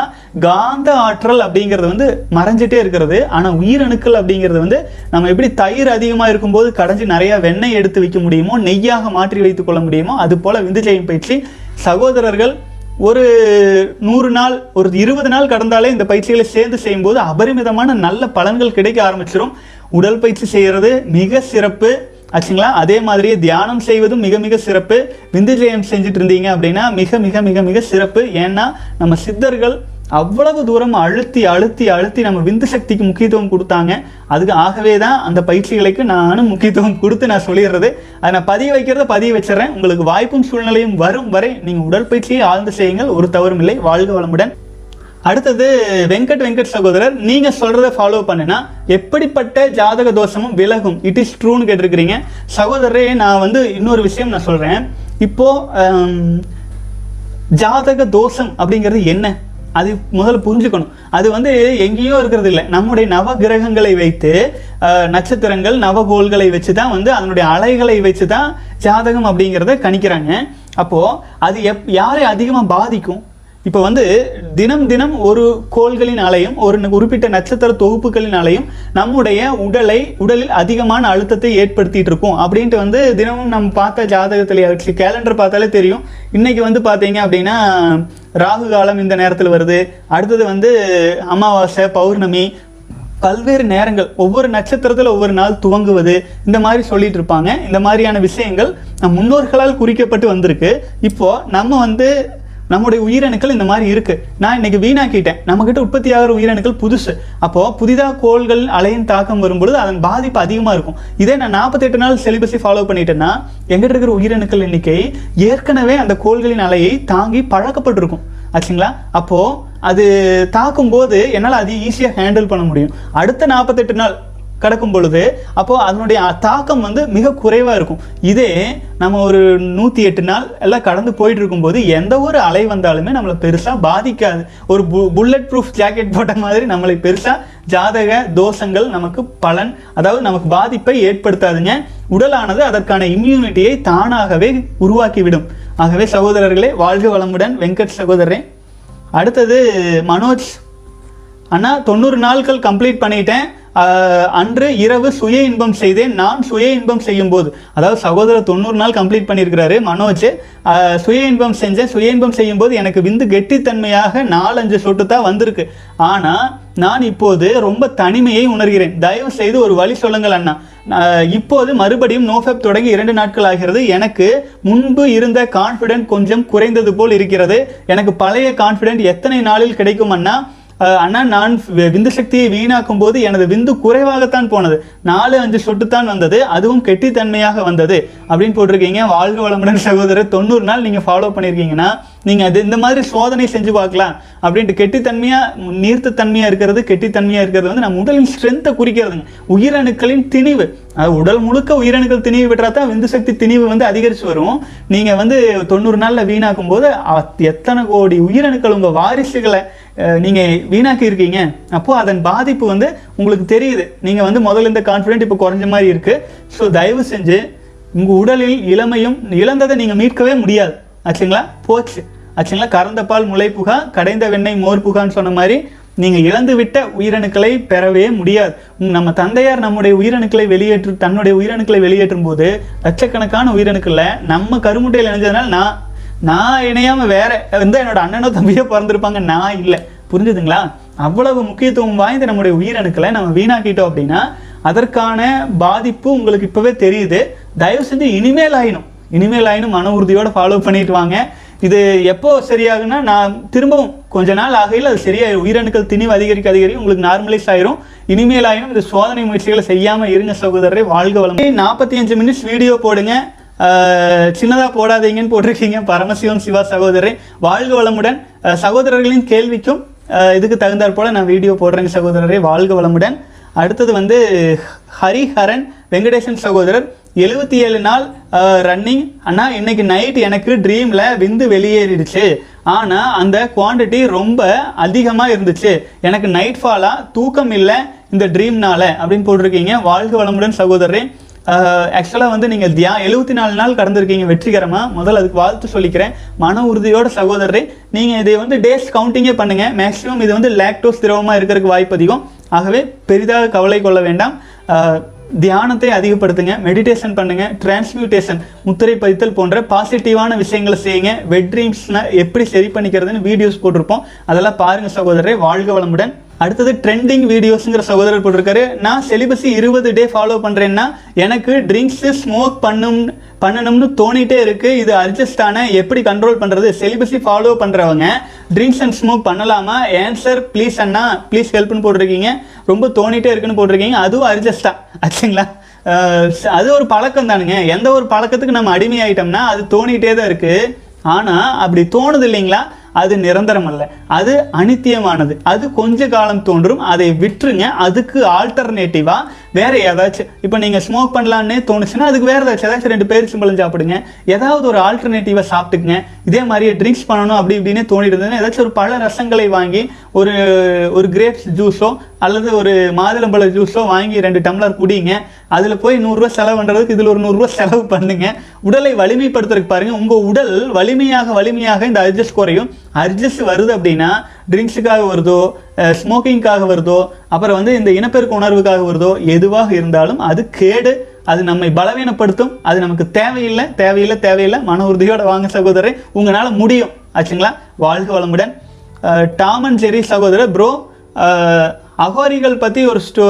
காந்த ஆற்றல் அப்படிங்கிறது வந்து மறைஞ்சிட்டே இருக்கிறது. ஆனால் உயிரணுக்கள் அப்படிங்கிறது வந்து நம்ம எப்படி தயிர் அதிகமாக இருக்கும்போது கடைஞ்சி நிறையா வெண்ணெய் எடுத்து வைக்க முடியுமோ நெய்யாக மாற்றி வைத்துக் கொள்ள முடியுமோ அது போல் விந்துஜயம் பயிற்சி சகோதரர்கள் ஒரு நூறு நாள் ஒரு இருபது நாள் கடந்தாலே இந்த பயிற்சிகளை சேர்ந்து செய்யும்போது அபரிமிதமான நல்ல பலன்கள் கிடைக்க ஆரம்பிச்சிடும் உடல் பயிற்சி செய்கிறது மிக சிறப்பு. ஆச்சுங்களா? அதே மாதிரியே தியானம் செய்வதும் மிக மிக சிறப்பு. விந்துஜயம் செஞ்சுட்டு இருந்தீங்க அப்படின்னா மிக மிக மிக மிக சிறப்பு. ஏன்னா நம்ம சித்தர்கள் அவ்வளவு தூரம் அழுத்தி அழுத்தி அழுத்தி நம்ம விந்து சக்திக்கு முக்கியத்துவம் கொடுத்தாங்க. அதுக்கு ஆகவே தான் அந்த பயிற்சிகளுக்கு நானும் முக்கியத்துவம் கொடுத்து நான் சொல்லிடுறது. அதை நான் பதிய வைக்கிறத பதிய வச்சிடுறேன். உங்களுக்கு வாய்ப்பும் சூழ்நிலையும் வரும் வரை நீங்கள் உடற்பயிற்சியை ஆழ்ந்து செய்யுங்கள். ஒரு தவறும் இல்லை. வாழ்க வளமுடன். அடுத்தது வெங்கட் வெங்கட் சகோதரர் நீங்க சொல்றத ஃபாலோ பண்ணுனா எப்படிப்பட்ட ஜாதக தோஷமும் விலகும். இட் இஸ் ட்ரூன்னு கேட்டிருக்கிறீங்க. சகோதரரே நான் வந்து இன்னொரு விஷயம் நான் சொல்றேன். இப்போ ஜாதக தோஷம் அப்படிங்கிறது என்ன? அது முதல்ல புரிஞ்சுக்கணும். அது வந்து எங்கேயோ இருக்கிறது இல்லை. நம்முடைய நவ கிரகங்களை வைத்து நட்சத்திரங்கள் நவகோள்களை வச்சு தான் வந்து அதனுடைய அலைகளை வச்சு தான் ஜாதகம் அப்படிங்கிறத கணிக்கிறாங்க. அப்போது அது எப் யாரை அதிகமாக பாதிக்கும்? இப்போ வந்து தினம் தினம் ஒரு கோள்களின் அலையும் ஒரு குறிப்பிட்ட நட்சத்திர தொகுப்புகளின் அலையும் நம்முடைய உடலை உடலில் அதிகமான அழுத்தத்தை ஏற்படுத்திட்டு இருக்கும். அப்படின்ட்டு வந்து தினமும் நம்ம பார்த்த ஜாதகத்தில் கேலண்டர் பார்த்தாலே தெரியும். இன்னைக்கு வந்து பார்த்தீங்க அப்படின்னா ராகு காலம் இந்த நேரத்தில் வருது. அடுத்தது வந்து அமாவாசை பௌர்ணமி பல்வேறு நேரங்கள் ஒவ்வொரு நட்சத்திரத்தில் ஒவ்வொரு நாள் துவங்குவது இந்த மாதிரி சொல்லிட்டு இருப்பாங்க. இந்த மாதிரியான விஷயங்கள் நம் முன்னோர்களால் குறிக்கப்பட்டு வந்திருக்கு. இப்போ நம்ம வந்து நம்முடைய உயிரணுக்கள் இந்த மாதிரி இருக்கு. நான் இன்னைக்கு வீணாக்கிட்டேன். நம்மக்கிட்ட உற்பத்தி ஆகிற உயிரணுக்கள் புதுசு. அப்போ புதிதாக கோள்கள் அலையின் தாக்கம் வரும்பொழுது அதன் பாதிப்பு அதிகமாக இருக்கும். இதே நான் நாற்பத்தெட்டு நாள் செலிபஸை ஃபாலோ பண்ணிட்டேன்னா எங்கிட்ட இருக்கிற உயிரணுக்கள் எண்ணிக்கை ஏற்கனவே அந்த கோள்களின் அலையை தாங்கி பழக்கப்பட்டிருக்கும். ஆச்சுங்களா? அப்போ அது தாக்கும் போது என்னால் அது ஈஸியாக ஹேண்டில் பண்ண முடியும். அடுத்த நாற்பத்தெட்டு நாள் கிடக்கும் பொழுது அப்போ அதனுடைய தாக்கம் வந்து மிக குறைவாக இருக்கும். இதே நம்ம ஒரு நூற்றி எட்டு நாள் எல்லாம் கடந்து போயிட்டு இருக்கும்போது எந்த ஒரு அலை வந்தாலுமே நம்மளை பெருசாக பாதிக்காது. ஒரு புல்லட் ப்ரூஃப் ஜாக்கெட் போட்ட மாதிரி நம்மளை பெருசாக ஜாதக தோஷங்கள் நமக்கு பலன் அதாவது நமக்கு பாதிப்பை ஏற்படுத்தாதுங்க. உடலானது அதற்கான இம்யூனிட்டியை தானாகவே உருவாக்கிவிடும். ஆகவே சகோதரர்களே வாழ்க வளமுடன். வெங்கட் சகோதரன் அடுத்தது மனோஜ். அண்ணா தொண்ணூறு நாட்கள் கம்ப்ளீட் பண்ணிட்டேன். அன்று இரவு சுய இன்பம் செய்தேன். நான் சுய இன்பம் செய்யும் போது அதாவது சகோதரர் தொண்ணூறு நாள் கம்ப்ளீட் பண்ணியிருக்கிறாரு மனோஜ். சுய இன்பம் செஞ்சேன். சுய இன்பம் செய்யும் போது எனக்கு விந்து கெட்டித்தன்மையாக நாலஞ்சு சொட்டு தான் வந்திருக்கு. ஆனால் நான் இப்போது ரொம்ப தனிமையை உணர்கிறேன். தயவு செய்து ஒரு வழி சொல்லுங்கள் அண்ணா. இப்போது மறுபடியும் நோஃபெப் தொடங்கி இரண்டு நாட்கள் ஆகிறது. எனக்கு முன்பு இருந்த கான்ஃபிடென்ட் கொஞ்சம் குறைந்தது போல் இருக்கிறது. எனக்கு பழைய கான்ஃபிடென்ட் எத்தனை நாளில் கிடைக்கும் அண்ணா? ஆனால் அண்ணா நான் விந்து சக்தியை வீணாக்கும் போது எனது விந்து குறைவாகத்தான் போனது. நாலு அஞ்சு சொட்டு தான் வந்தது. அதுவும் கெட்டித்தன்மையாக வந்தது. அப்படின்னு போட்டிருக்கீங்க. வாழ்க வளமுடன் சகோதரர் தொண்ணூறு நாள் நீங்கள் ஃபாலோ பண்ணியிருக்கீங்கன்னா நீங்கள் அது இந்த மாதிரி சோதனை செஞ்சு பார்க்கலாம் அப்படின்ட்டு கெட்டித்தன்மையாக நீர்த்தத்தன்மையாக இருக்கிறது கெட்டித்தன்மையாக இருக்கிறது வந்து நம்ம உடலின் ஸ்ட்ரென்த்தை குறிக்கிறதுங்க. உயிரணுக்களின் திணிவு. அது உடல் முழுக்க உயிரணுக்கள் திணிவு விட்டுறா தான் விந்து சக்தி திணிவு வந்து அதிகரித்து வரும். நீங்கள் வந்து தொண்ணூறு நாளில் வீணாக்கும் போது எத்தனை கோடி உயிரணுக்கள் உங்கள் வாரிசுகளை நீங்கள் வீணாக்கியிருக்கீங்க. வீணாக்கி இருக்கீங்க அதன் பாதிப்பு வந்து உங்களுக்கு தெரியுது. நீங்கள் வந்து முதல்ல இந்த கான்ஃபிடென்ட் இப்போ குறைஞ்ச மாதிரி இருக்குது ஸோ தயவு செஞ்சு உங்கள் உடலில் இளமையும் இழந்ததை நீங்கள் மீட்கவே முடியாது. ஆச்சுங்களா? போச்சு. ஆச்சுங்களா? கறந்த பால் முளை புகா கடைந்த வெண்ணெய் மோர் புகான்னு சொன்ன மாதிரி நீங்கள் இழந்து விட்ட உயிரணுக்களை பெறவே முடியாது. நம்ம தந்தையார் நம்முடைய உயிரணுக்களை வெளியேற்று தன்னுடைய உயிரணுக்களை வெளியேற்றும் போது லட்சக்கணக்கான உயிரணுக்களை நம்ம கருமுட்டையில் இணைஞ்சதுனால நான் நான் இணையாமல் வேற வந்து என்னோட அண்ணனோ தம்பியோ பிறந்திருப்பாங்க நான் இல்லை. புரிஞ்சுதுங்களா? அவ்வளவு முக்கியத்துவம் வாய்ந்த நம்முடைய உயிரணுக்களை நம்ம வீணாக்கிட்டோம் அப்படின்னா அதற்கான பாதிப்பு உங்களுக்கு இப்போவே தெரியுது. தயவு செஞ்சு இனிமேல் ஆயினும் இனிமேல் ஆயினும் மன உறுதியோடு ஃபாலோ பண்ணிட்டு வாங்க. இது எப்போ சரியாகுன்னா நான் திரும்பவும் கொஞ்ச நாள் ஆகையில் அது சரியாயிடும் உயிரணுக்கள் திணிவு அதிகரிக்க அதிகரிக்க உங்களுக்கு நார்மலைஸ் ஆயிரும். இனிமேல் ஆயினும் இது சோதனை முயற்சிகளை செய்யாமல் இருங்க சகோதரரை வாழ்க வளம் நாற்பத்தி அஞ்சு மினிட்ஸ் வீடியோ போடுங்க. சின்னதாக போடாதீங்கன்னு போட்டிருக்கீங்க. பரமசிவம் சிவா சகோதரரை வாழ்க வளமுடன். சகோதரர்களின் கேள்விக்கும் இதுக்கு தகுந்தாற் போல நான் வீடியோ போடுறேங்க சகோதரரே வாழ்க வளமுடன். அடுத்தது வந்து ஹரிஹரன் வெங்கடேசன் சகோதரர். எழுபத்தி ஏழு நாள் ரன்னிங் அண்ணா இன்னைக்கு நைட் எனக்கு ட்ரீமில் விந்து வெளியேறிடுச்சு. ஆனால் அந்த குவாண்டிட்டி ரொம்ப அதிகமாக இருந்துச்சு. எனக்கு நைட் ஃபாலாக தூக்கம் இல்லை இந்த ட்ரீம்னால அப்படின்னு போட்டிருக்கீங்க. வாழ்க வளமுடன் சகோதரரே. ஆக்சுவலாக வந்து நீங்கள் தியா எழுபத்தி நாலு நாள் கடந்திருக்கீங்க வெற்றிகரமாக முதல்ல அதுக்கு வாழ்த்து சொல்லிக்கிறேன். மன உறுதியோட சகோதரரே நீங்கள் இதை வந்து டேஸ் கவுண்டிங்கே பண்ணுங்கள் மேக்ஸிமம் இது வந்து லேக்டோஸ் திரவமாக இருக்கிறதுக்கு வாய்ப்பு அதிகம். ஆகவே பெரிதாக கவலை கொள்ள வேண்டாம். தியானத்தை அதிகப்படுத்துங்க மெடிடேஷன் பண்ணுங்க டிரான்ஸ்மியூட்டேஷன் முத்திரை பதித்தல் போன்ற பாசிட்டிவான விஷயங்களை செய்யுங்க. வெட் ட்ரீம்ஸ்னால் எப்படி சரி பண்ணிக்கிறதுன்னு வீடியோஸ் போட்டிருப்போம். அதெல்லாம் பாருங்கள் சகோதரரை வாழ்க வளமுடன். அடுத்தது ட்ரெண்டிங் வீடியோஸ்ங்கிற சகோதரர் போட்டிருக்காரு. நான் செலிபஸி இருபது டே ஃபாலோ பண்ணுறேன்னா எனக்கு ட்ரிங்க்ஸு ஸ்மோக் பண்ணும் பண்ணணும்னு தோணிட்டே இருக்கு. இது அட்ஜஸ்ட் ஆன எப்படி கண்ட்ரோல் பண்றது? செலிபஸி ஃபாலோ பண்றவங்க ட்ரிங்க்ஸ் அண்ட் ஸ்மோக் பண்ணலாமா? ஆன்சர் ப்ளீஸ் அண்ணா ப்ளீஸ் ஹெல்ப்னு போட்டிருக்கீங்க. ரொம்ப தோணிட்டே இருக்குன்னு போட்டிருக்கீங்க. அதுவும் அட்ஜஸ்டா ஆச்சுங்களா? அது ஒரு பழக்கம் தானுங்க. எந்த ஒரு பழக்கத்துக்கு நம்ம அடிமையாயிட்டோம்னா அது தோணிட்டே தான் இருக்கு. ஆனா அப்படி தோணுது இல்லைங்களா? அது நிரந்தரம் அல்ல. அது அனித்தியமானது. அது கொஞ்ச காலம் தோன்றும் அதை விட்டுருங்க. அதுக்கு ஆல்டர்னேட்டிவாக வேற ஏதாச்சும் இப்போ நீங்கள் ஸ்மோக் பண்ணலான்னு தோணுச்சுன்னா அதுக்கு வேற ஏதாச்சும் ஏதாச்சும் ரெண்டு பேர் சிம்பளம் சாப்பிடுங்க. ஏதாவது ஒரு ஆல்டர்னேட்டிவாக சாப்பிட்டுக்குங்க. இதே மாதிரியே ட்ரிங்க்ஸ் பண்ணணும் அப்படி இப்படின்னு தோணிட்டு இருந்ததுன்னா ஏதாச்சும் ஒரு பல ரசங்களை வாங்கி ஒரு ஒரு கிரேப்ஸ் ஜூஸோ அல்லது ஒரு மாதுளம்பழ ஜூஸோ வாங்கி ரெண்டு டம்ளர் குடிங்க. அதில் போய் நூறுரூவா செலவு பண்ணுறதுக்கு இதில் ஒரு நூறுரூவா செலவு பண்ணுங்க. உடலை வலிமைப்படுத்துறதுக்கு பாருங்கள் உங்கள் உடல் வலிமையாக வலிமையாக இந்த அர்ஜஸ் குறையும். அர்ஜஸ் வருது அப்படின்னா ட்ரிங்க்ஸுக்காக வருதோ ஸ்மோக்கிங்க்காக வருதோ அப்புறம் வந்து இந்த இனப்பெருக்க உணர்வுக்காக வருதோ எதுவாக இருந்தாலும் அது கேடு அது நம்மை பலவீனப்படுத்தும் அது நமக்கு தேவையில்லை தேவையில்லை தேவையில்லை மன உறுதியோட வாங்க சகோதரர் உங்களால் முடியும். ஆச்சுங்களா? வாழ்க வளமுடன். டாம் அண்ட் ஜெரி சகோதரர் ப்ரோ அகோரிகள் பற்றி ஒரு ஸ்டோ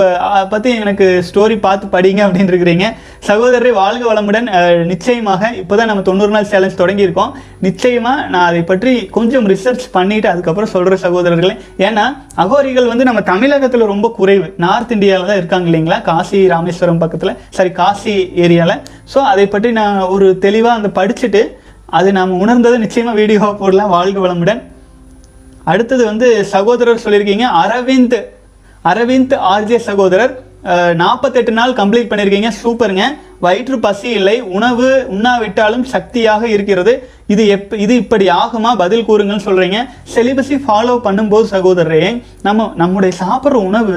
பற்றி எனக்கு ஸ்டோரி பார்த்து படிங்க அப்படின்னு இருக்கிறீங்க. சகோதரரை வாழ்க வளமுடன். நிச்சயமாக இப்போ தான் நம்ம தொண்ணூறு நாள் சேலஞ்ச் தொடங்கியிருக்கோம். நிச்சயமாக நான் அதை பற்றி கொஞ்சம் ரிசர்ச் பண்ணிவிட்டு அதுக்கப்புறம் சொல்கிற சகோதரர்களே. ஏன்னா அகோரிகள் வந்து நம்ம தமிழகத்தில் ரொம்ப குறைவு. நார்த் இந்தியாவில் தான் இருக்காங்க இல்லைங்களா? காசி ராமேஸ்வரம் பக்கத்தில். சாரி காசி ஏரியாவில் ஸோ அதை பற்றி நான் ஒரு தெளிவாக அந்த படிச்சுட்டு அது நாம் உணர்ந்ததை நிச்சயமாக வீடியோவாக போடலாம். வாழ்க வளமுடன். அடுத்தது வந்து சகோதரர் சொல்லியிருக்கீங்க அரவிந்த். அரவிந்த் ஆர்ஜே சகோதரர் நாற்பத்தெட்டு நாள் கம்ப்ளீட் பண்ணியிருக்கீங்க சூப்பருங்க. வயிற்று பசி இல்லை. உணவு உண்ணாவிட்டாலும் சக்தியாக இருக்கிறது. இது எப் இது இப்படி ஆகுமா? பதில் கூறுங்கன்னு சொல்கிறீங்க செலிபஸை ஃபாலோ பண்ணும்போது சகோதரரே நம்ம நம்முடைய சாப்பிட்ற உணவு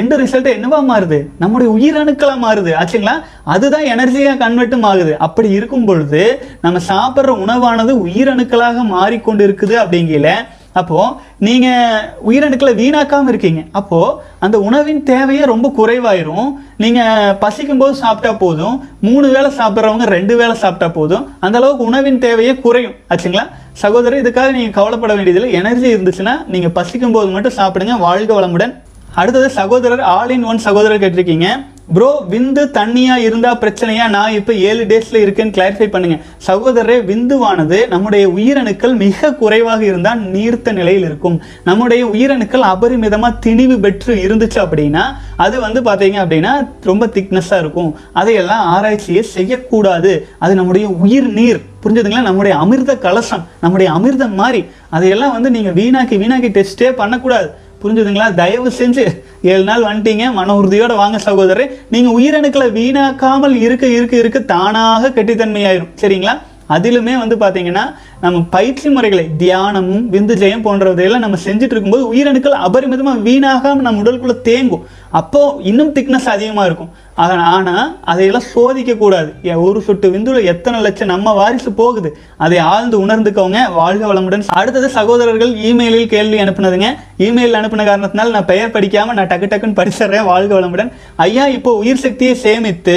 எந்த ரிசல்ட் என்னவா மாறுது? நம்முடைய உயிரணுக்களாக மாறுது. ஆச்சுங்களா? அதுதான் எனர்ஜியாக கன்வெர்ட்டும் ஆகுது. அப்படி இருக்கும் பொழுது நம்ம சாப்பிட்ற உணவானது உயிரணுக்களாக மாறிக்கொண்டு இருக்குது அப்படிங்கிற அப்போது நீங்கள் உயிரணுக்களை வீணாக்காமல் இருக்கீங்க. அப்போது அந்த உணவின் தேவையே ரொம்ப குறைவாயிரும். நீங்கள் பசிக்கும் போது சாப்பிட்டா போதும். மூணு வேளை சாப்பிட்றவங்க ரெண்டு வேளை சாப்பிட்டா போதும். அந்த அளவுக்கு உணவின் தேவையே குறையும். ஆச்சுங்களா? சகோதரர் இதுக்காக நீங்கள் கவலைப்பட வேண்டியதில்லை. எனர்ஜி இருந்துச்சுன்னா நீங்கள் பசிக்கும் போது மட்டும் சாப்பிடுங்க. வாழ்க வளமுடன். அடுத்தது சகோதரர் ஆல் இன் ஒன் சகோதரர் கேட்டிருக்கீங்க. ப்ரோ விந்து தண்ணியாக இருந்தால் பிரச்சனையா? நான் இப்போ ஏழு டேஸில் இருக்கேன்னு கிளாரிஃபை பண்ணுங்கள் சகோதரரே விந்துவானது நம்முடைய உயிரணுக்கள் மிக குறைவாக இருந்தால் நீர்த்த நிலையில் இருக்கும். நம்முடைய உயிரணுக்கள் அபரிமிதமாக திணிவு பெற்று இருந்துச்சு அப்படின்னா அது வந்து பார்த்தீங்க அப்படின்னா ரொம்ப திக்னஸ்ஸாக இருக்கும். அதையெல்லாம் ஆராய்ச்சியை செய்யக்கூடாது. அது நம்முடைய உயிர் நீர். புரிஞ்சுதுங்களா? நம்முடைய அமிர்த கலசம் நம்முடைய அமிர்தம் மாதிரி. அதையெல்லாம் வந்து நீங்கள் வீணாக்கி வீணாக்கி டெஸ்ட்டே பண்ணக்கூடாது. புரிஞ்சுதுங்களா? தயவு செஞ்சு ஏழு நாள் வந்துட்டீங்க. மன உறுதியோடு வாங்க சகோதரரே. நீங்க உயிரணுக்களை வீணாக்காமல் இருக்க இருக்க இருக்க தானாக கெட்டித்தன்மையாயிரும். சரிங்களா? அதிலுமே வந்து பாத்தீங்கன்னா நம்ம பயிற்சி முறைகளை தியானமும் விந்து ஜெயம் போன்றதையெல்லாம் நம்ம செஞ்சுட்டு இருக்கும்போது உயிரணுக்கள் அபரிமிதமாக வீணாகாமல் நம்ம உடலுக்குள்ளே தேங்கும். அப்போது இன்னும் திக்னஸ் அதிகமாக இருக்கும். ஆனா ஆனால் அதையெல்லாம் சோதிக்கக்கூடாது. ஏன் ஒரு சொட்டு விந்துவில் எத்தனை லட்சம் நம்ம வாரிசு போகுது? அதை ஆழ்ந்து உணர்ந்துக்கோங்க. வாழ்க வளமுடன். அடுத்தது சகோதரர்கள் இமெயிலில் கேள்வி அனுப்புனதுங்க. இமெயில் அனுப்பின காரணத்தினால நான் பெயர் படிக்காமல் நான் டக்கு டக்குன்னு படிச்சிடுறேன். வாழ்க வளமுடன். ஐயா இப்போ உயிர் சக்தியை சேமித்து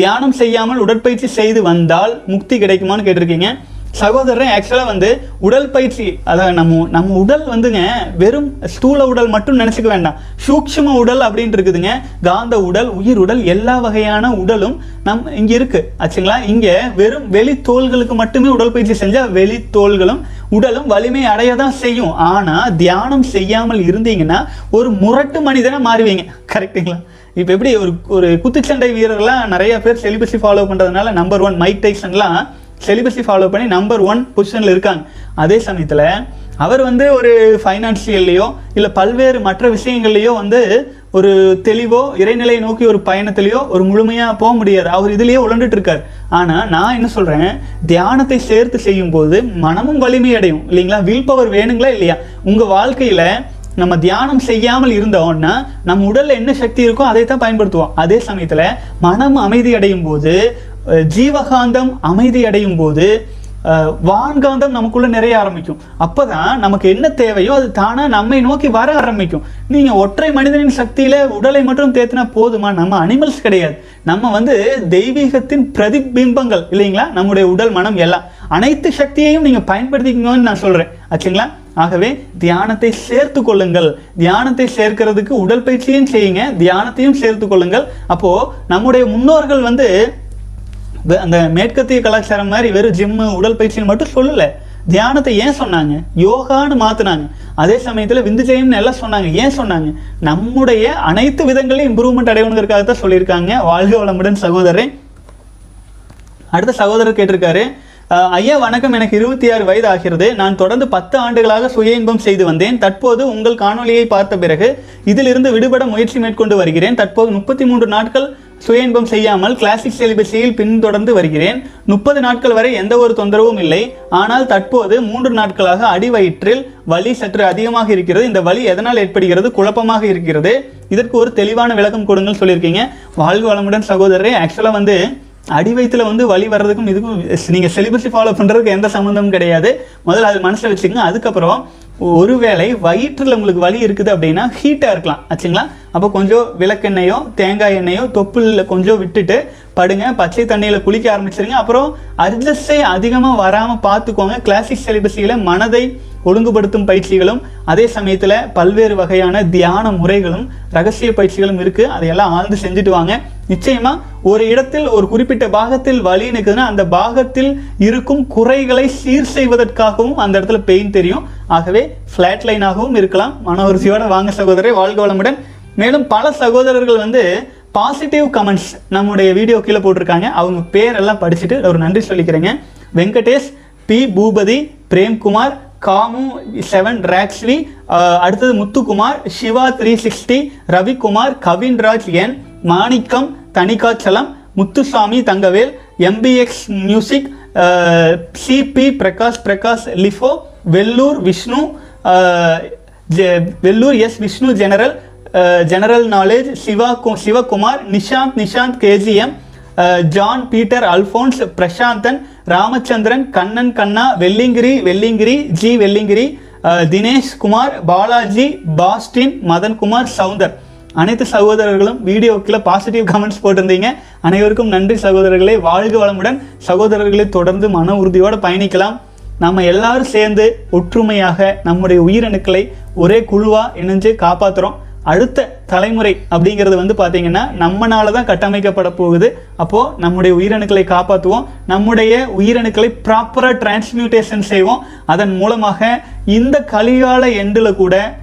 தியானம் செய்யாமல் உடற்பயிற்சி செய்து வந்தால் முக்தி கிடைக்குமான்னு கேட்டிருக்கீங்க. சகோதரன் ஆக்சுவலாக வந்து உடல் பயிற்சி அதாவது நம்ம நம்ம உடல் வந்துங்க வெறும் ஸ்தூல உடல் மட்டும் நினச்சிக்க வேண்டாம். சூக்ஷ்ம உடல் அப்படின்ட்டு இருக்குதுங்க. காந்த உடல் உயிர் உடல் எல்லா வகையான உடலும் நம் இங்கே இருக்குது ஆச்சுங்களா? இங்கே வெறும் வெளி தோள்களுக்கு மட்டுமே உடல் பயிற்சி செஞ்சால் வெளி தோள்களும் உடலும் வலிமை அடைய தான் செய்யும். ஆனால் தியானம் செய்யாமல் இருந்தீங்கன்னா ஒரு முரட்டு மனிதனாக மாறுவீங்க. கரெக்டுங்களா இப்போ எப்படி ஒரு ஒரு குத்துச்சண்டை வீரர்லாம் நிறைய பேர் செலிபஸி ஃபாலோ பண்ணுறதுனால நம்பர் ஒன் மைக் டைசன்லாம் செலிபஸை ஃபாலோ பண்ணி நம்பர் ஒன் பொசிஷனில் இருக்காங்க. அதே சமயத்தில் அவர் வந்து ஒரு ஃபைனான்சியல்லையோ இல்லை பல்வேறு மற்ற விஷயங்கள்லையோ வந்து ஒரு தெளிவோ இறைநிலையை நோக்கி ஒரு பயணத்திலையோ ஒரு முழுமையாக போக முடியாது. அவர் இதுலேயே உழண்டுட்டு இருக்கார். ஆனால் நான் என்ன சொல்கிறேன் தியானத்தை சேர்த்து செய்யும்போது மனமும் வலிமை அடையும். இல்லைங்களா? வில் பவர் வேணுங்களா இல்லையா? உங்கள் வாழ்க்கையில் நம்ம தியானம் செய்யாமல் இருந்தோம்னா நம்ம உடலில் என்ன சக்தி இருக்கோ அதை தான் பயன்படுத்துவோம். அதே சமயத்தில் மனம் அமைதி அடையும் போது ஜீவகாந்தம் அமைதி அடையும் போது வான்காந்தம் நமக்குள்ள நிறைய ஆரம்பிக்கும். அப்பதான் நமக்கு என்ன தேவையோ அது தானா நம்மை நோக்கி வர ஆரம்பிக்கும். நீங்க ஒற்றை மனிதனின் சக்தியில உடலை மட்டும் தேத்தினா போதுமா? நம்ம அனிமல்ஸ் கிடையாது. நம்ம வந்து தெய்வீகத்தின் பிரதிபிம்பங்கள் இல்லைங்களா? நம்முடைய உடல் மனம் எல்லாம். அனைத்து சக்தியையும் நீங்க பயன்படுத்திக்கணும்னு நான் சொல்றேன். ஆச்சுங்களா? ஆகவே தியானத்தை சேர்த்து கொள்ளுங்கள். தியானத்தை சேர்க்கிறதுக்கு உடற்பயிற்சியும் செய்யுங்க. தியானத்தையும் சேர்த்து கொள்ளுங்கள். அப்போ நம்முடைய முன்னோர்கள் வந்து அந்த மேற்கத்திய கலாச்சாரம் மாதிரி வெறும் ஜிம்மு உடற்பயிற்சின்னு மட்டும் சொல்லல. தியானத்தை ஏன் சொன்னாங்க? யோகான்னு மாத்துனாங்க. அதே சமயத்துல விந்துஜயம்னு எல்லாம் சொன்னாங்க. ஏன் சொன்னாங்க? நம்முடைய அனைத்து விதங்களையும் இம்ப்ரூவ்மெண்ட் அடையணுங்கிறதுக்காக தான் சொல்லியிருக்காங்க. வாழ்க வளமுடன் சகோதரன் அடுத்த சகோதரர் கேட்டிருக்காரு அஹ், ஐயா வணக்கம். எனக்கு இருபத்தி ஆறு வயது ஆகிறது. நான் தொடர்ந்து பத்து ஆண்டுகளாக சுய இன்பம் செய்து வந்தேன். தற்போது உங்கள் காணொலியை பார்த்த பிறகு இதிலிருந்து விடுபட முயற்சி மேற்கொண்டு வருகிறேன். தற்போது முப்பத்தி மூன்று நாட்கள் சுய இன்பம் செய்யாமல் கிளாசிக் செலிபஸியில் பின்தொடர்ந்து வருகிறேன். முப்பது நாட்கள் வரை எந்த ஒரு தொந்தரவும் இல்லை. ஆனால் தற்போது மூன்று நாட்களாக அடிவயிற்றில் வலி சற்று அதிகமாக இருக்கிறது. இந்த வலி எதனால் ஏற்படுகிறது? குழப்பமாக இருக்கிறது. இதற்கு ஒரு தெளிவான விளக்கம் கொடுங்கள் சொல்லியிருக்கீங்க. வாழ்க வளமுடன் சகோதரரே ஆக்சுவலாக வந்து அடி வயிற்றுல வந்து வலி வர்றதுக்கும் இதுக்கும் நீங்கள் செலிபஸை ஃபாலோ பண்ணுறதுக்கு எந்த சம்மந்தமும் கிடையாது. முதல்ல அது மனசில் வச்சுக்கோங்க. அதுக்கப்புறம் ஒருவேளை வயிற்றில் உங்களுக்கு வலி இருக்குது அப்படின்னா ஹீட்டாக இருக்கலாம். ஆச்சுங்களா? அப்போ கொஞ்சம் விளக்கெண்ணெயோ தேங்காய் எண்ணெயோ தொப்புளில் கொஞ்சம் விட்டுட்டு படுங்க. பச்சை தண்ணியில் குளிக்க ஆரம்பிச்சிருங்க. அப்புறம் அர்ஜஸ்டே அதிகமாக வராமல் பார்த்துக்கோங்க. கிளாசிக் செலிபஸியில் மனதை ஒழுங்குபடுத்தும் பயிற்சிகளும் அதே சமயத்தில் பல்வேறு வகையான தியான முறைகளும் ரகசிய பயிற்சிகளும் இருக்குது அதையெல்லாம் ஆழ்ந்து செஞ்சுட்டு வாங்க. நிச்சயமாக ஒரு இடத்தில் ஒரு குறிப்பிட்ட பாகத்தில் வலி நிற்குதுன்னா அந்த பாகத்தில் இருக்கும் குறைகளை சீர் செய்வதற்காகவும் அந்த இடத்துல பெயின் தெரியும். ஆகவே ஃப்ளாட் லைனாகவும் இருக்கலாம். மன வாங்க சகோதரரை வாழ்க வளமுடன். மேலும் பல சகோதரர்கள் வந்து பாசிட்டிவ் கமெண்ட்ஸ் நம்முடைய வீடியோ கீழே போட்டிருக்காங்க. அவங்க பேரெல்லாம் படிச்சுட்டு ஒரு நன்றி சொல்லிக்கிறேங்க. வெங்கடேஷ் பி. பூபதி பிரேம்குமார் காமு செவன் ராக்ஸ்வி அடுத்தது Muthukumar Siva three sixty Ravikumar Kavinraj N Manickam Thanigachalam Muthusamy Thangavel MBX music Sibi Prakash Prakash லிஃபோ Vellore Vishnu ஜெ- Vellore S Vishnu general general knowledge Siva Sivakumar Nishanth Nishanth KGM John Peter Alphonse Prasanthan Ramachandran Kannan Kanna Velliangiri Velliangiri G Velliangiri Dinesh Kumar Balaji Bastin Madhankumar Soundar. அனைத்து சகோதரர்களும் வீடியோக்கில் positive comments போட்டிருந்தீங்க. அனைவருக்கும் நன்றி சகோதரர்களே. வாழ்க வளமுடன். சகோதரர்களை தொடர்ந்து மன உறுதியோடு பயணிக்கலாம். நம்ம எல்லாரும் சேர்ந்து ஒற்றுமையாக நம்முடைய உயிரணுக்களை ஒரே குழுவாக இணைஞ்சு காப்பாற்றுறோம் அடுத்த தலைமுறை அப்படிங்கிறது வந்து பார்த்தீங்கன்னா நம்மனால தான் கட்டமைக்கப்பட போகுது. அப்போது நம்முடைய உயிரணுக்களை காப்பாற்றுவோம் நம்முடைய உயிரணுக்களை ப்ராப்பராக டிரான்ஸ்மியூட்டேஷன் செய்வோம். அதன் மூலமாக இந்த கலிகால எண்டில் கூட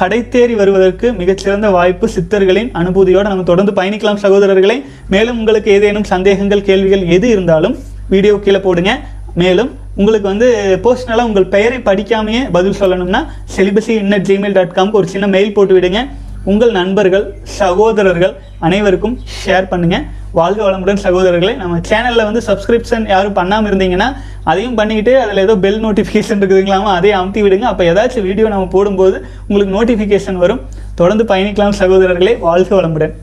கடைத்தேறி வருவதற்கு மிகச்சிறந்த வாய்ப்பு சித்தர்களின் அனுபூதியோடு நம்ம தொடர்ந்து பயணிக்கலாம் சகோதரர்களே. மேலும் உங்களுக்கு ஏதேனும் சந்தேகங்கள் கேள்விகள் எது இருந்தாலும் வீடியோ கீழே போடுங்க. மேலும் உங்களுக்கு வந்து பர்சனலாக உங்கள் பெயரை படிக்காமையே பதில் சொல்லணும்னா செலிபஸி இன்னட் ஜிமெயில் டாட் காம்க்கு ஒரு சின்ன மெயில் போட்டு விடுங்க. உங்கள் நண்பர்கள் சகோதரர்கள் அனைவருக்கும் ஷேர் பண்ணுங்க. வாழ்க வளமுடன் சகோதரர்களே. நம்ம சேனலில் வந்து சப்ஸ்கிரிப்ஷன் யாரும் பண்ணாமல் இருந்தீங்கன்னா அதையும் பண்ணிக்கிட்டு அதில் ஏதோ பெல் நோட்டிஃபிகேஷன் இருக்குதுங்களாமா அதையும் அமுத்தி விடுங்க. அப்போ ஏதாச்சும் வீடியோ நம்ம போடும்போது உங்களுக்கு நோட்டிஃபிகேஷன் வரும். தொடர்ந்து பயணிக்கலாம் சகோதரர்களே. வாழ்க வளமுடன்.